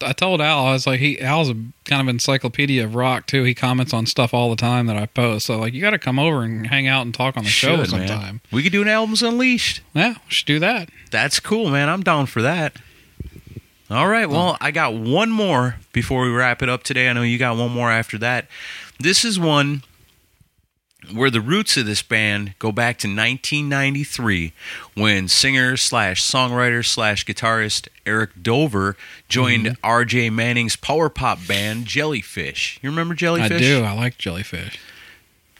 I told Al I was like, he Al's a kind of encyclopedia of rock too. He comments on stuff all the time that I post. So like, you got to come over and hang out and talk on the show Should, man. sometime. We could do an Albums Unleashed. Yeah, we should do that. That's cool, man. I'm down for that. All right. Well, I got one more before we wrap it up today. I know you got one more after that. This is one where the roots of this band go back to 1993 when singer slash songwriter slash guitarist Eric Dover joined Mm-hmm. RJ Manning's power pop band Jellyfish. You remember Jellyfish? I do. I like jellyfish.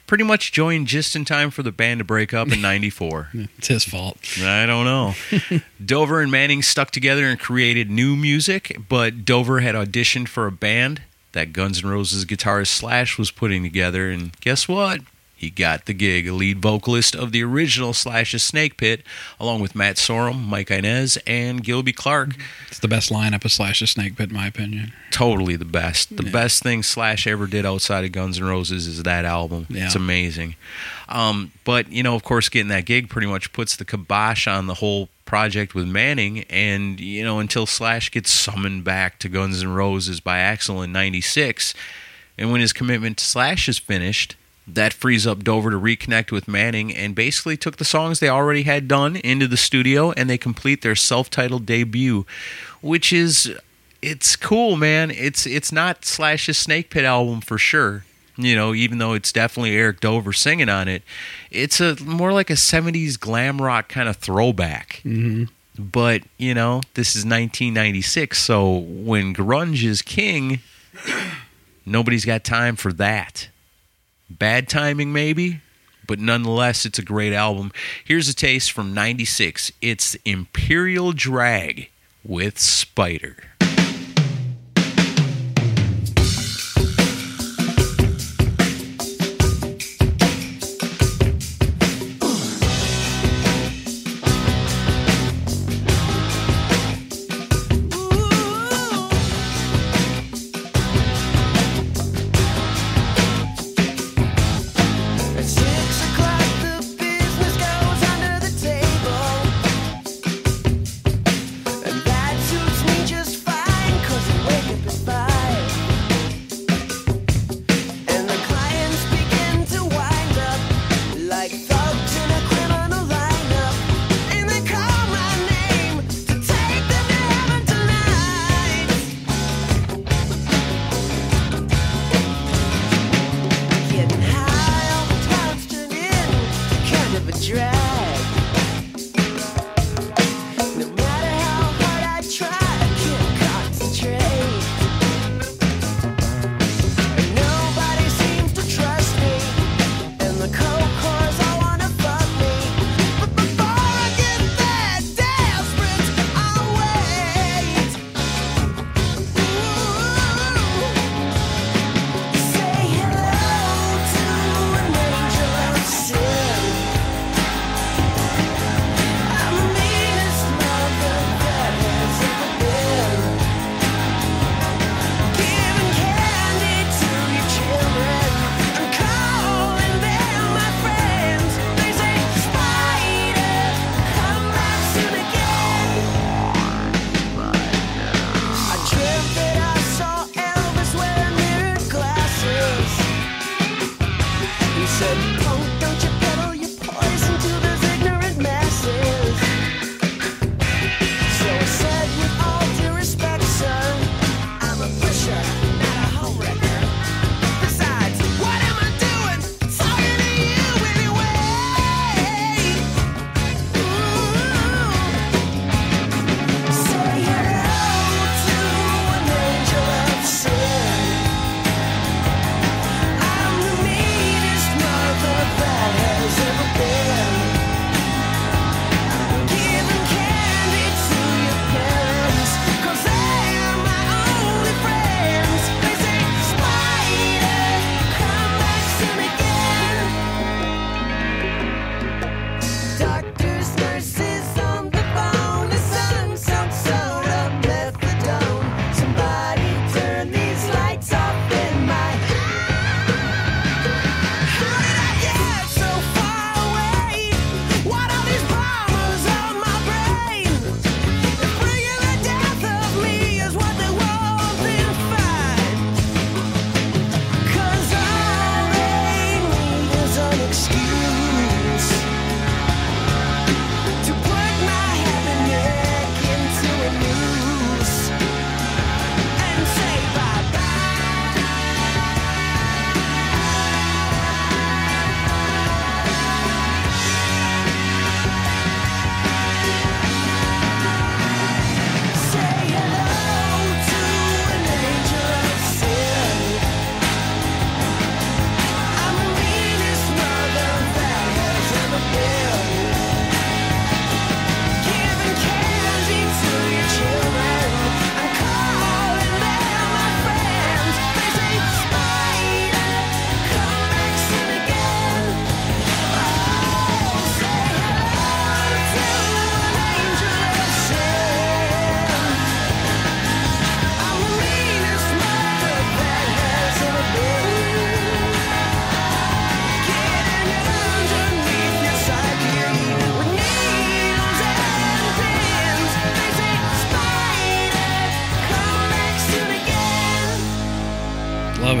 Pretty much joined just in time for the band to break up in 94. It's his fault. I don't know. Dover and Manning stuck together and created new music, but Dover had auditioned for a band that Guns N' Roses guitarist Slash was putting together, and guess what? He got the gig, a lead vocalist of the original Slash's Snake Pit, along with Matt Sorum, Mike Inez, and Gilby Clarke. It's the best lineup of Slash the Snake Pit, in my opinion. Totally the best. The Yeah. best thing Slash ever did outside of Guns N' Roses is that album. Yeah. It's amazing. Um, but, you know, of course, getting that gig pretty much puts the kibosh on the whole project with Manning. And, you know, until Slash gets summoned back to Guns N' Roses by Axl in 96, and when his commitment to Slash is finished, that frees up Dover to reconnect with Manning and basically took the songs they already had done into the studio and they complete their self-titled debut, which is it's cool, man. It's it's not Slash's Snake Pit album for sure. You know, even though it's definitely Eric Dover singing on it, it's a more like a '70s glam rock kind of throwback. Mm-hmm. But you know, this is 1996, so when grunge is king, nobody's got time for that. Bad timing, maybe, but nonetheless, it's a great album. Here's a taste from '96. It's Imperial Drag with Spider.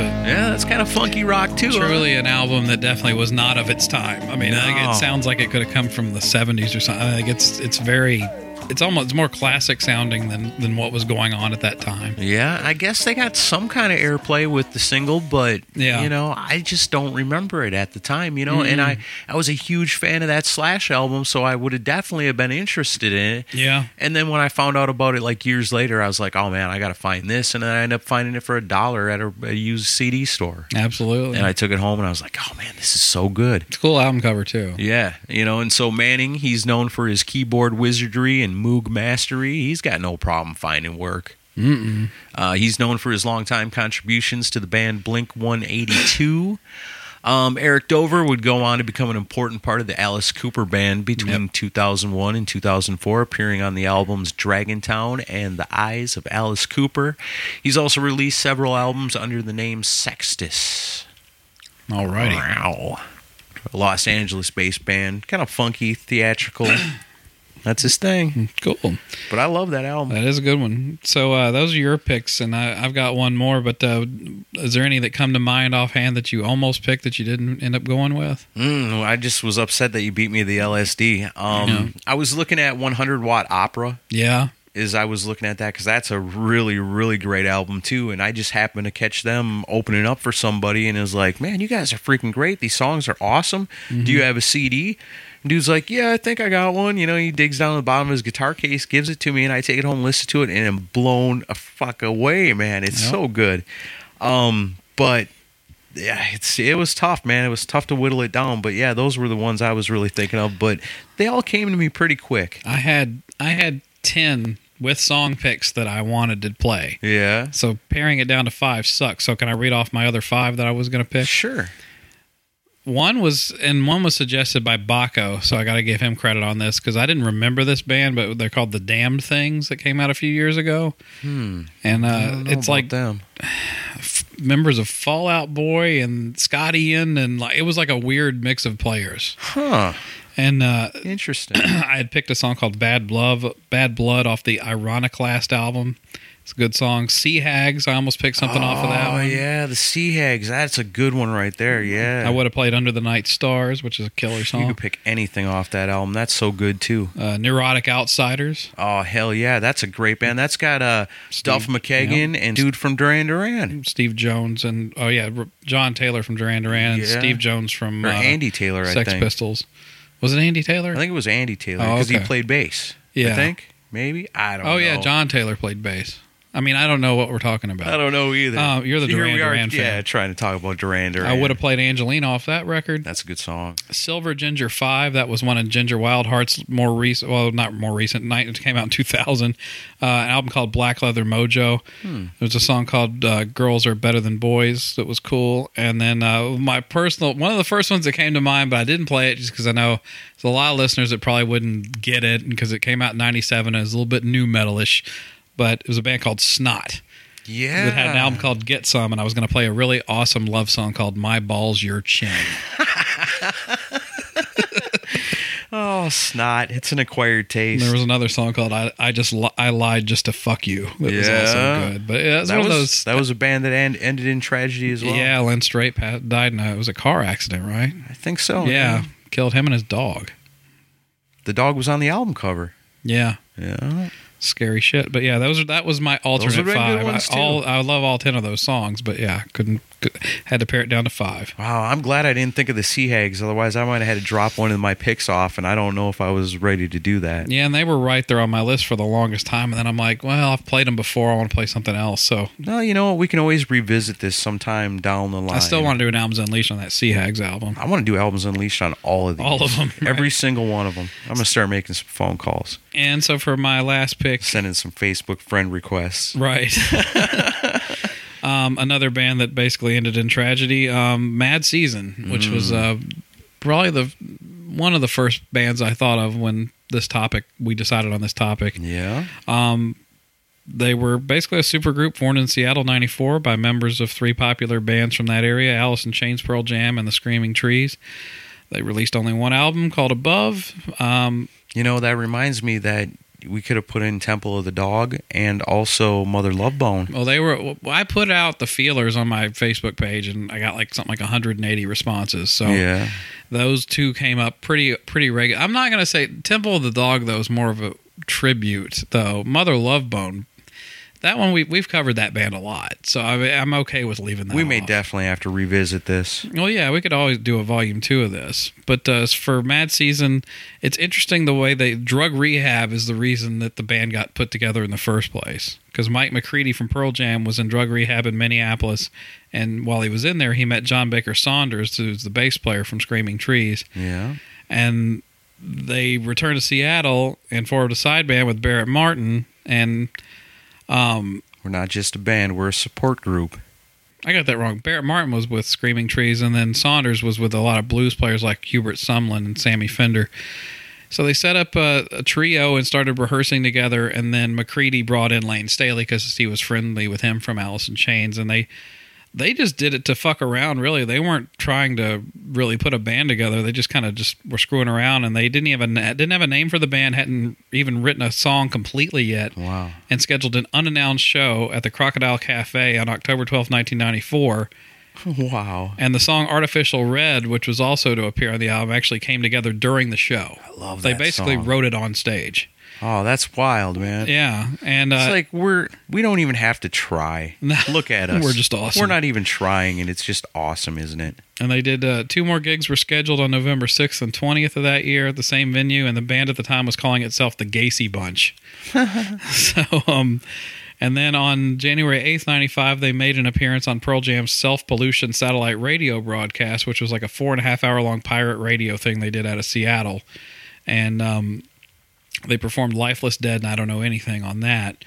It. Yeah, that's kind of funky rock too. Truly an album that definitely was not of its time. I mean, I think it sounds like it could have come from the 70s or something. I think it's it's very it's almost it's more classic sounding than than what was going on at that time. Yeah, I guess they got some kind of airplay with the single, but Yeah. you know, I just don't remember it at the time, you know. And I, mm-hmm. I was a huge fan of that Slash album, so I would have definitely have been interested in it. Yeah. And then when I found out about it like years later, I was like, oh man, I got to find this, and then I ended up finding it for a dollar at a, a used CD store. Absolutely. And I took it home, and I was like, oh man, this is so good. it's a cool album cover too. Yeah, you know, and so Manning, he's known for his keyboard wizardry and Moog mastery. He's got no problem finding work. Uh, he's known for his longtime contributions to the band Blink 182. Um, Eric Dover would go on to become an important part of the Alice Cooper band between 2001 and 2004, appearing on the albums Dragontown and The Eyes of Alice Cooper. He's also released several albums under the name Sextus. Alrighty. Wow. A Los Angeles based band. Kind of funky, theatrical. That's his thing. Cool. But I love that album. That is a good one. So uh, those are your picks, and I, I've got one more. But uh, is there any that come to mind offhand that you almost picked that you didn't end up going with? Mm, I just was upset that you beat me to the LSD. Um, I was looking at 100 Watt Opera. Yeah. Is I was looking at that because that's a really, really great album too, and I just happened to catch them opening up for somebody, and it was like, man, you guys are freaking great. These songs are awesome. Do you have a CD? Dude's like, yeah, I think I got one. You know, he digs down the bottom of his guitar case, gives it to me, and I take it home, listen to it, and I'm blown a fuck away, man. It's Yep. so good. Um, but yeah, it's it was tough, man. It was tough to whittle it down, but yeah, those were the ones I was really thinking of. But they all came to me pretty quick. I had I had ten with song picks that I wanted to play. Yeah, So paring it down to five sucks. So can I read off my other five that I was going to pick? sure. One was and one was suggested by Baco, so I got to give him credit on this because I didn't remember this band, but they're called the Damned Things that came out a few years ago. Hmm. And uh, it's like them. members of Fallout Boy and Scott Ian, and like it was like a weird mix of players. Huh. And uh, Interesting. I had picked a song called "Bad Blood," "Bad Blood" off the Ironiclast album. It's a good song. Sea Hags. I almost picked something off of that Oh yeah, the Sea Hags. That's a good one right there. Yeah, I would have played "Under the Night Stars," which is a killer song. You could pick anything off that album. That's so good too. Uh, "Neurotic Outsiders." Oh hell yeah, that's a great band. That's got uh, Duff Steve- McKagan and dude from Duran Duran Steve Jones and oh yeah, John Taylor from Duran Duran and Yeah. Steve Jones from or uh, Andy Taylor. I Sex think. Pistols. Was it Andy Taylor? I think it was Andy Taylor Oh, because he played bass. Yeah. I think maybe I don't. Know. Oh know. yeah, John Taylor played bass. I mean, I don't know what we're talking about. I don't know either. Oh, you're the Here Duran Duran fan. Yeah, trying to talk about Duran Duran. I would have played Angelina off that record. That's a good song. Silver Ginger Five. That was one of Ginger Wildheart's more recent. Well, not more recent. Night it came out in 2000. Uh, an album called Black Leather Mojo. Hmm. There was a song called uh, "Girls Are Better Than Boys" that was cool. And then uh, my personal one of the first ones that came to mind, but I didn't play it just because I know there's a lot of listeners that probably wouldn't get it because it came out in '97 and it was a little bit new metalish. But it was a band called Snot Yeah, that had an album called Get Some, and I was going to play a really awesome love song called My Balls Your Chin. Oh, snot! It's an acquired taste. And There was another song called "I, I Just Li- I Lied Just to Fuck You" that was Yeah. also good. But yeah, that was those. that was a band that end, ended in tragedy as well. yeah, Lynn Strait died in a it was a car accident, right? I think so. yeah, killed him and his dog. the dog was on the album cover. Yeah, Yeah, scary shit. But yeah, those are that was my alternate are very good five. I, all I love all ten of those songs, but yeah, couldn't could, had to pare it down to five. wow. I'm glad I didn't think of the Sea Hags. Otherwise, I might have had to drop one of my picks off, and I don't know if I was ready to do that. Yeah, and they were right there on my list for the longest time, and then I'm like, well, I've played them before. I want to play something else, so No, you know what? We can always revisit this sometime down the line. I still want to do an Albums Unleashed on that Sea Hags album. I want to do albums unleashed on all of these. All of 'em, Every single one of them. I'm gonna start making some phone calls, And so for my last pick, sending some Facebook friend requests. Right. um, another band that basically ended in tragedy, um, Mad Season, which was uh, probably the one of the first bands I thought of when this topic we decided on this topic. Yeah. Um, they were basically a super group formed in Seattle '94 by members of three popular bands from that area: Alice in Chains, Pearl Jam, and the Screaming Trees. They released only one album called Above. Um, You know that reminds me that we could have put in Temple of the Dog and also Mother Love Bone. Well, they were. well, I put out the feelers on my Facebook page, and I got like something like 180 responses. So Yeah. those two came up pretty pretty regular. I'm not gonna say Temple of the Dog though is more of a tribute though. Mother Love Bone, that one we we've covered that band a lot, so I, I'm okay with leaving that. We may off. definitely have to revisit this. Well, yeah, we could always do a volume two of this. But uh, for Mad Season, it's interesting the way they drug rehab is the reason that the band got put together in the first place. Because Mike McCready from Pearl Jam was in drug rehab in Minneapolis, and while he was in there, he met John Baker Saunders, who's the bass player from Screaming Trees, Yeah. and they returned to Seattle and formed a side band with Barrett Martin. And um, We're not just a band, we're a support group. I got that wrong. Barrett Martin was with Screaming Trees, and then Saunders was with a lot of blues players like Hubert Sumlin and Sammy Fender. So they set up a, a trio and started rehearsing together, and then McCready brought in Layne Staley because he was friendly with him from Alice in Chains, and they they just did it to fuck around. Really, they weren't trying to really put a band together. They just kind of just were screwing around, and they didn't even didn't have a name for the band, hadn't even written a song completely yet Wow. and scheduled an unannounced show at the Crocodile Cafe on October twelfth, 1994. Wow. And the song Artificial Red, which was also to appear on the album, actually came together during the show. I love They that basically song. wrote it on stage. Oh, that's wild, man. Yeah. And uh, It's like we're we don't even have to try. Look at us. We're just awesome. We're not even trying, and it's just awesome, isn't it? and they did uh, two more gigs were scheduled on November 6th and 20th of that year at the same venue. And the band at the time was calling itself the Gacy Bunch. so, um, and then on January 8th, 95, they made an appearance on Pearl Jam's Self Pollution satellite radio broadcast, which was like a four and a half hour long pirate radio thing they did out of Seattle. And um, they performed Lifeless Dead, and I don't know anything on that.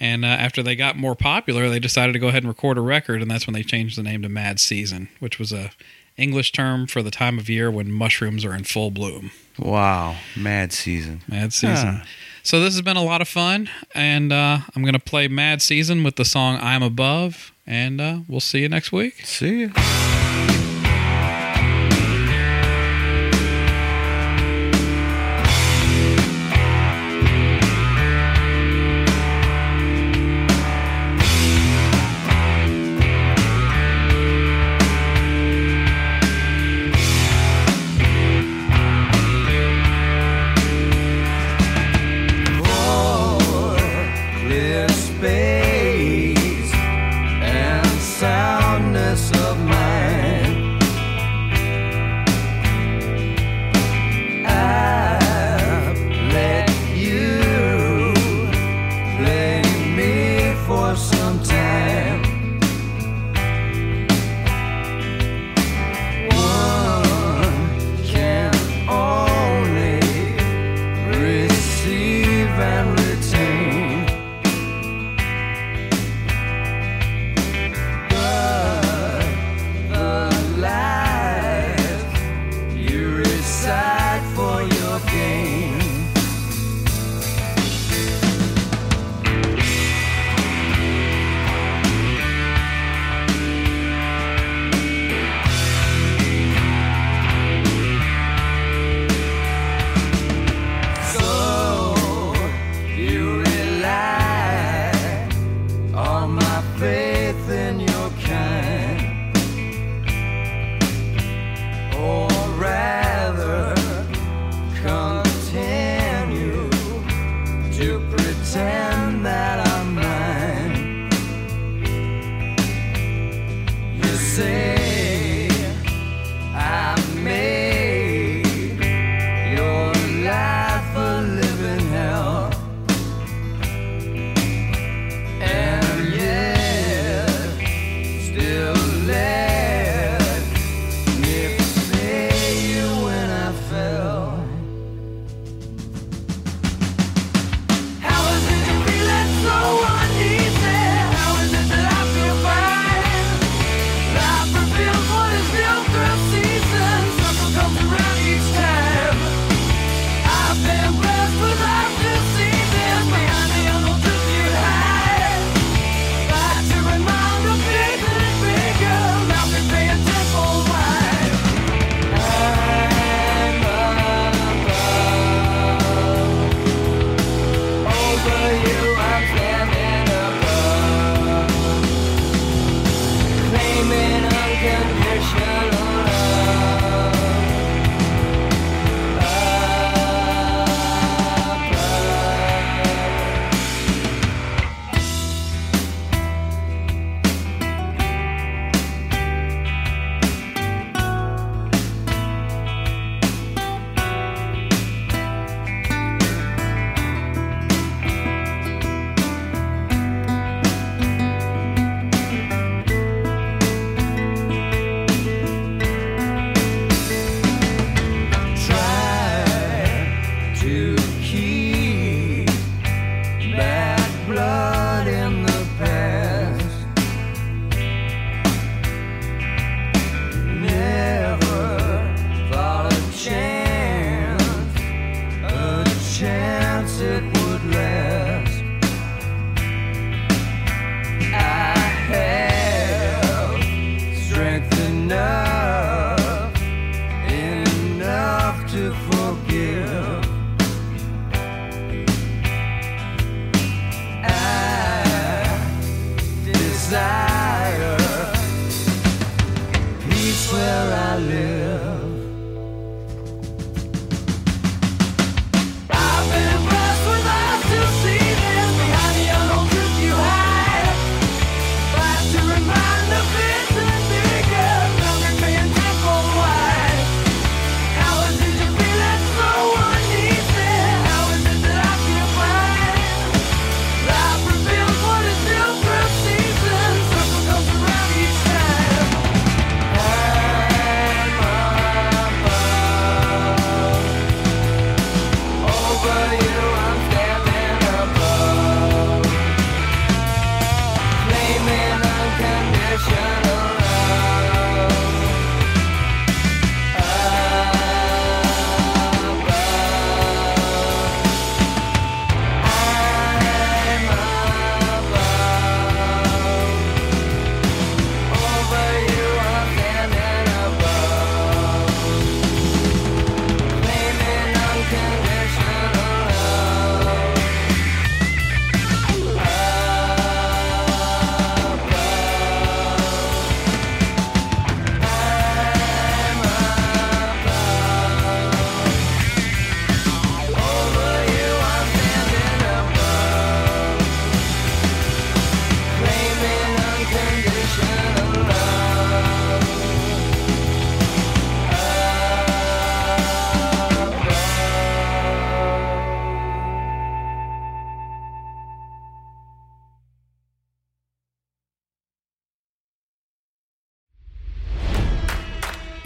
And uh, after they got more popular, they decided to go ahead and record a record, and that's when they changed the name to Mad Season, which was a English term for the time of year when mushrooms are in full bloom. Wow. Mad season. Mad Season. So this has been a lot of fun, and uh, I'm going to play Mad Season with the song "I'm Above," and uh, we'll see you next week. See ya.